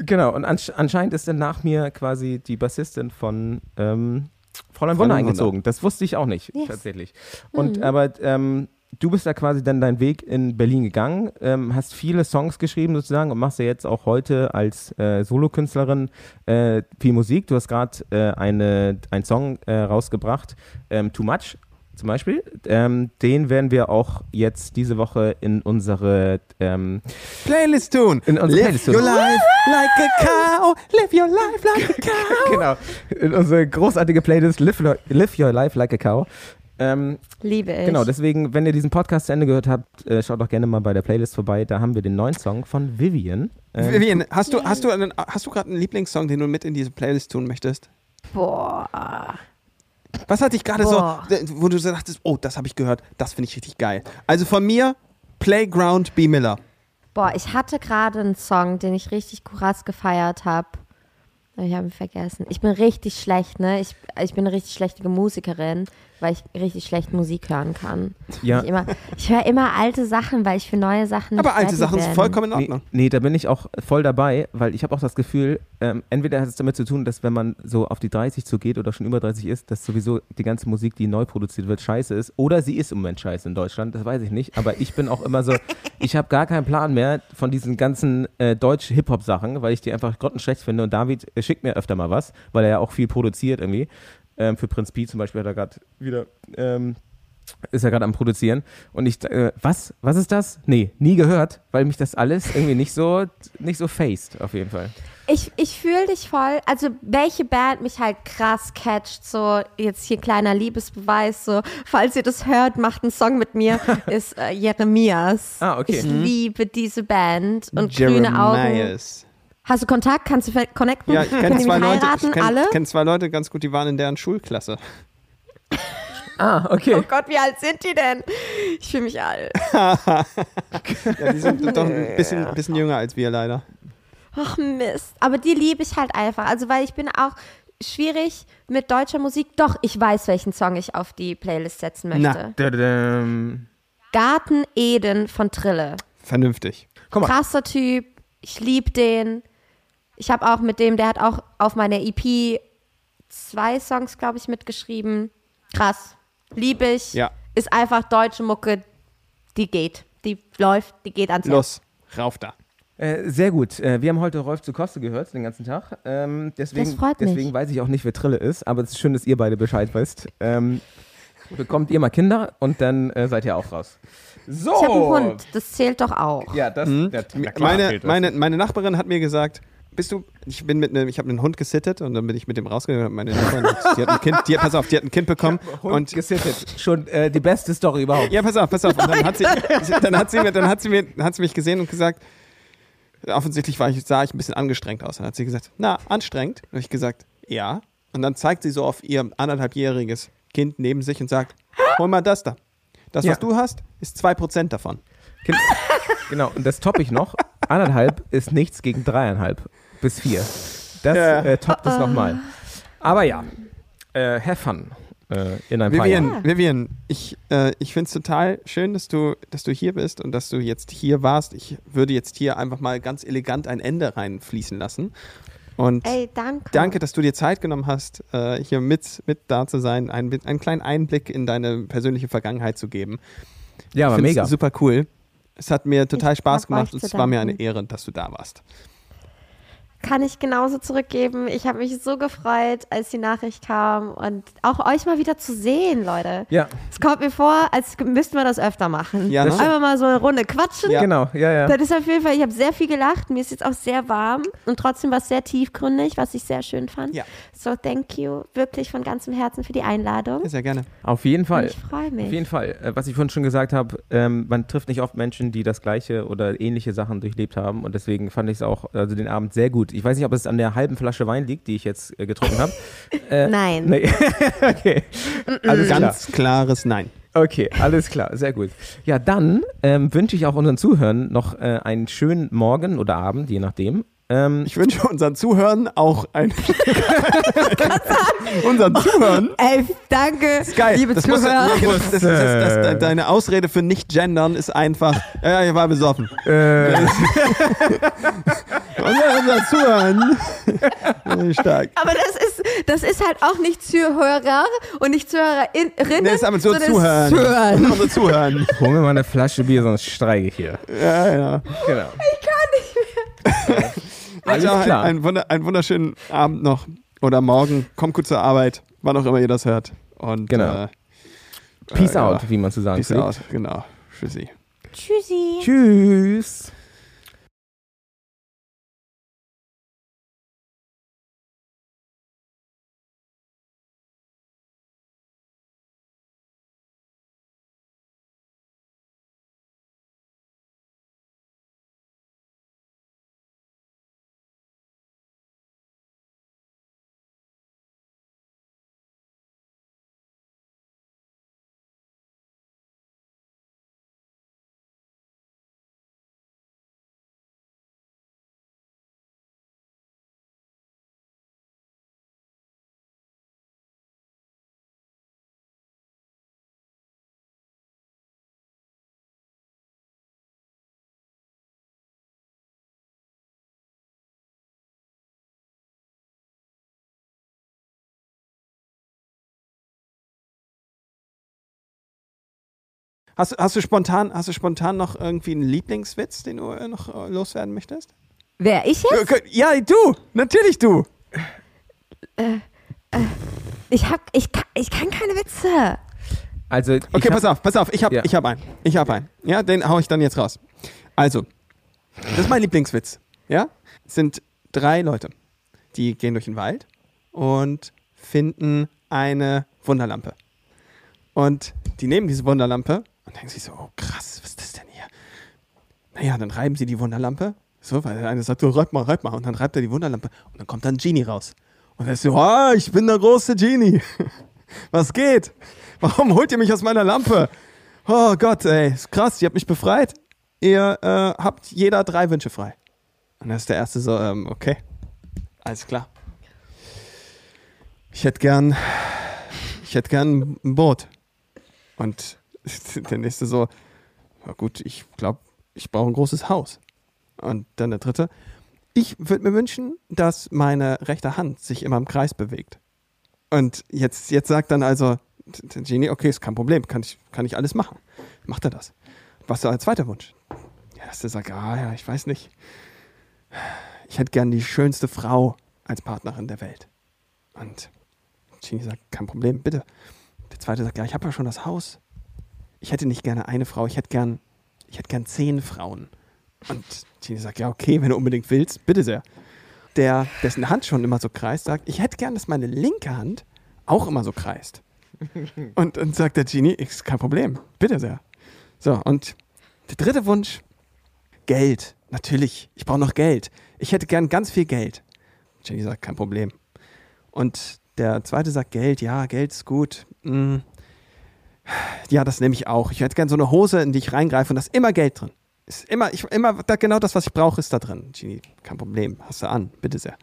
Genau, und ansch anscheinend ist dann nach mir quasi die Bassistin von ähm, Fräulein Wunder eingezogen. Das wusste ich auch nicht, Yes. tatsächlich. Und aber ähm, du bist da quasi dann deinen Weg in Berlin gegangen, ähm, hast viele Songs geschrieben sozusagen und machst ja jetzt auch heute als äh, Solokünstlerin äh, viel Musik. Du hast gerade äh, eine, einen Song äh, rausgebracht, ähm, Too Much zum Beispiel. Ähm, den werden wir auch jetzt diese Woche in unsere ähm, Playlist tun. In unsere live Playlist tun. your life like a cow. Live your life like a cow. genau. In unsere großartige Playlist Live, Live Your Life Like a Cow. Ähm, Liebe ich. genau, deswegen, wenn ihr diesen Podcast zu Ende gehört habt, äh, schaut doch gerne mal bei der Playlist vorbei. Da haben wir den neuen Song von Vivian. Ähm, Vivian, hast du, hast du, einen, hast du gerade einen Lieblingssong, den du mit in diese Playlist tun möchtest? Boah. Was hat dich gerade so, Boah. wo du so dachtest, oh, das habe ich gehört, das finde ich richtig geil. Also von mir, Playground B. Miller. Boah, ich hatte gerade einen Song, den ich richtig krass gefeiert habe. Ich habe ihn vergessen. Ich bin richtig schlecht, ne? Ich, ich bin eine richtig schlechte Musikerin, weil ich richtig schlecht Musik hören kann. Ja. Ich, immer- ich höre immer alte Sachen, weil ich für neue Sachen nicht Aber alte Sachen bin. sind vollkommen in Nee, Ordnung. nee, da bin ich auch voll dabei, weil ich habe auch das Gefühl, ähm, entweder hat es damit zu tun, dass wenn man so auf die 30 zugeht oder schon über 30 ist, dass sowieso die ganze Musik, die neu produziert wird, scheiße ist. Oder sie ist im Moment scheiße in Deutschland, das weiß ich nicht. Aber ich bin auch immer so, ich habe gar keinen Plan mehr von diesen ganzen äh, deutsch-Hip-Hop-Sachen, weil ich die einfach grottenschlecht finde. Und David äh, schickt mir öfter mal was, weil er ja auch viel produziert irgendwie. Ähm, für Prinz Pi zum Beispiel hat er gerade wieder ähm, ist er gerade am Produzieren. Und ich, äh, was? Was ist das? Nee, nie gehört, weil mich das alles irgendwie nicht so, nicht so faced, auf jeden Fall. Ich, ich fühle dich voll. Also, welche Band mich halt krass catcht, so jetzt hier kleiner Liebesbeweis, so, falls ihr das hört, macht einen Song mit mir, ist äh, Jeremias. Ah, okay. Ich liebe diese Band und grüne Augen. Hast du Kontakt? Kannst du connecten? Ja, ich kenne zwei Leute, heiraten? ich kenne Alle? kenn zwei Leute ganz gut, die waren in deren Schulklasse. Ah, okay. Oh Gott, wie alt sind die denn? Ich fühle mich alt. Ja, die sind doch ein bisschen, bisschen jünger als wir leider. Ach Mist. Aber die liebe ich halt einfach. Also, weil ich bin auch schwierig mit deutscher Musik. Doch, ich weiß, welchen Song ich auf die Playlist setzen möchte. Na. Dadadam. Garten Eden von Trille. Vernünftig. Guck mal. Krasser Typ. Ich liebe den. Ich habe auch mit dem, der hat auch auf meiner EP zwei Songs, glaube ich, mitgeschrieben. Krass. Liebe ich. Ja. Ist einfach deutsche Mucke, die geht. Die läuft, die geht ans Herz. Los, rauf da. Äh, sehr gut. Äh, wir haben heute Rolf zu Koste gehört, den ganzen Tag. Ähm, deswegen, Das freut mich. deswegen weiß ich auch nicht, wer Trille ist, aber es ist schön, dass ihr beide Bescheid wisst. Ähm, bekommt ihr mal Kinder und dann äh, seid ihr auch raus. So. Ich habe einen Hund, das zählt doch auch. Ja, das, Mhm. na klar meine, meine, meine Nachbarin hat mir gesagt, bist du, ich bin mit einem, ich habe einen Hund gesittet und dann bin ich mit dem rausgegangen. und Meine Nachbarin, die hat ein Kind, die, pass auf, die hat ein Kind bekommen und gesittet. Schon äh, die beste Story überhaupt. ja, pass auf, pass auf. Und dann hat sie, dann hat sie mir, dann hat sie mir, hat sie mich gesehen und gesagt, offensichtlich war ich, sah ich ein bisschen angestrengt aus. Dann hat sie gesagt, na, anstrengend. Dann habe ich gesagt, ja. Und dann zeigt sie so auf ihr anderthalbjähriges Kind neben sich und sagt, hol mal das da. Das, Ja. was du hast, ist 2% davon. Gen- Genau, und das toppe ich noch. Anderthalb ist nichts gegen dreieinhalb bis vier. Das Ja. äh, toppt es nochmal. Aber ja, äh, have fun äh, in ein paar Vivian, Jahren. Vivian, ich, äh, ich finde es total schön, dass du, dass du hier bist und dass du jetzt hier warst. Ich würde jetzt hier einfach mal ganz elegant ein Ende reinfließen lassen. Und Ey, danke. danke, dass du dir Zeit genommen hast, äh, hier mit, mit da zu sein, einen, einen kleinen Einblick in deine persönliche Vergangenheit zu geben. Ja, Find's mega. Super cool. Es hat mir total Ich Spaß gemacht und es war mir eine. Ehre, dass du da warst. Kann ich genauso zurückgeben. Ich habe mich so gefreut, als die Nachricht kam und auch euch mal wieder zu sehen, Leute. Ja, Es kommt mir vor, als müssten wir das öfter machen. Ja, ne? Einfach mal so eine Runde quatschen. Ja. genau, ja, ja. Das ist auf jeden Fall, ich habe sehr viel gelacht. Mir ist jetzt auch sehr warm und trotzdem war es sehr tiefgründig, was ich sehr schön fand. Ja. So, thank you wirklich von ganzem Herzen für die Einladung. Ja, sehr gerne. Auf jeden Fall. Ich freue mich. Auf jeden Fall. Äh, Was ich vorhin schon gesagt habe, ähm, man trifft nicht oft Menschen, die das gleiche oder ähnliche Sachen durchlebt haben. Und deswegen fand ich es auch, also den Abend sehr gut. Ich weiß nicht, ob es an der halben Flasche Wein liegt, die ich jetzt äh, getrunken habe. Äh, Nein. Nee. okay. Klar. Ganz klares Nein. Okay, alles klar, sehr gut. Ja, dann ähm, wünsche ich auch unseren Zuhörern noch äh, einen schönen Morgen oder Abend, je nachdem. Ähm, Ich wünsche unseren Zuhörern auch ein. unseren Zuhörern. Ey, danke, Geil. liebe das muss, Zuhörer. ja, genau, das, das, das, das, äh, deine Ausrede für nicht gendern ist einfach, ja, ich war besoffen. äh, unser Zuhören. Stark. Aber das ist, das ist halt auch nicht Zuhörer und nicht Zuhörerinnen. Nee, ist aber so Zuhören. Zuhören. Unsere Zuhören. hol mir mal eine Flasche Bier, sonst streike ich hier. Ja, ja. Genau. Alles Alles klar. Einen, wunder, einen wunderschönen Abend noch oder morgen. Kommt gut zur Arbeit, wann auch immer ihr das hört. Und Genau. Äh, Peace äh, out, ja. wie man zu sagen Peace pflegt. out. Genau. Tschüssi. Tschüssi. Tschüss. Hast, du- hast, du spontan, hast du spontan noch irgendwie einen Lieblingswitz, den du äh, noch äh, loswerden möchtest? Wer, ich jetzt? Ja, du! Natürlich du! Ich, hab, ich, kann, ich kann keine Witze. Also, ich Okay, hab- pass auf, pass auf, ich habe Ja. ich hab einen. Ich habe einen. Ja, den hau ich dann jetzt raus. Also, das ist mein Lieblingswitz. Ja? Es sind drei Leute, die gehen durch den Wald und finden eine Wunderlampe. Und die nehmen diese Wunderlampe und denken sich so, oh krass, was ist das denn hier? Naja, dann reiben sie die Wunderlampe. So, weil der eine sagt so, reib mal, reib mal. Und dann reibt er die Wunderlampe und dann kommt dann Genie raus. Und er ist so, ah, ich bin der große Genie. Was geht? Warum holt ihr mich aus meiner Lampe? Oh Gott, ey, ist krass, ihr habt mich befreit. Ihr äh, habt jeder drei Wünsche frei. Und dann ist der erste so, ähm, okay, alles klar. Ich hätte gern, ich hätte gern ein Boot. Und der nächste so, ja gut, ich glaube, ich brauche ein großes Haus. Und dann der dritte, ich würde mir wünschen, dass meine rechte Hand sich immer im Kreis bewegt. Und jetzt, jetzt sagt dann also der Genie, okay, ist kein Problem, kann ich, kann ich alles machen. Macht er das. Was ist euer zweiter Wunsch? Der erste sagt, ah ja, ich weiß nicht. Ich hätte gern die schönste Frau als Partnerin der Welt. Und Genie sagt, kein Problem, bitte. Der zweite sagt, ja, ich habe ja schon das Haus. Ich hätte nicht gerne eine Frau, ich hätte gern, ich hätte gern zehn Frauen. Und Genie sagt, ja, okay, wenn du unbedingt willst, bitte sehr. Der, dessen Hand schon immer so kreist, sagt, ich hätte gern, dass meine linke Hand auch immer so kreist. Und dann sagt der Genie, ist kein Problem, bitte sehr. So, und der dritte Wunsch, Geld. Natürlich, ich brauche noch Geld. Ich hätte gern ganz viel Geld. Genie sagt, kein Problem. Und der zweite sagt, Geld, ja, Geld ist gut. Mm. Ja, das nehme ich auch. Ich hätte gern so eine Hose, in die ich reingreife und da ist immer Geld drin. Ist immer, ich, immer da, genau das, was ich brauche, ist da drin. Genie, kein Problem, hast du an, bitte sehr.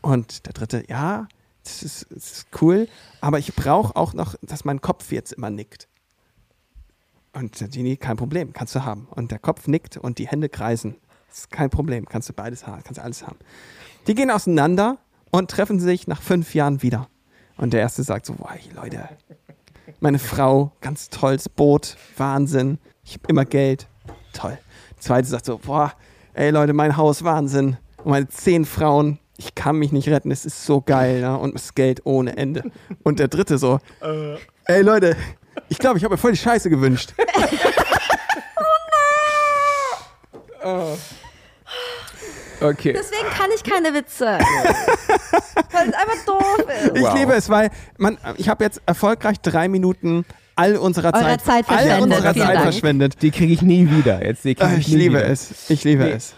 Und der dritte, ja, das ist, das ist cool, aber ich brauche auch noch, dass mein Kopf jetzt immer nickt. Und der Genie, kein Problem, kannst du haben. Und der Kopf nickt und die Hände kreisen. Das ist kein Problem, kannst du beides haben, kannst du alles haben. Die gehen auseinander und treffen sich nach fünf Jahren wieder. Und der erste sagt so, boah, Leute, meine Frau, ganz tolles Boot, Wahnsinn, ich habe immer Geld, toll. Der zweite sagt so, boah, ey Leute, mein Haus, Wahnsinn. Und meine zehn Frauen, ich kann mich nicht retten, es ist so geil, ne? und das Geld ohne Ende. Und der dritte so, ey Leute, ich glaube, ich habe mir voll die Scheiße gewünscht. oh Okay. Deswegen kann ich keine Witze. Weil es einfach doof ist. Ich liebe es, weil man, ich habe jetzt erfolgreich drei Minuten all unserer Eurer Zeit, Zeit all verschwendet. unserer Zeit verschwendet. Die kriege ich nie wieder. Jetzt, die krieg Ah, ich Ich nie liebe wieder. es. Ich liebe Nee, es.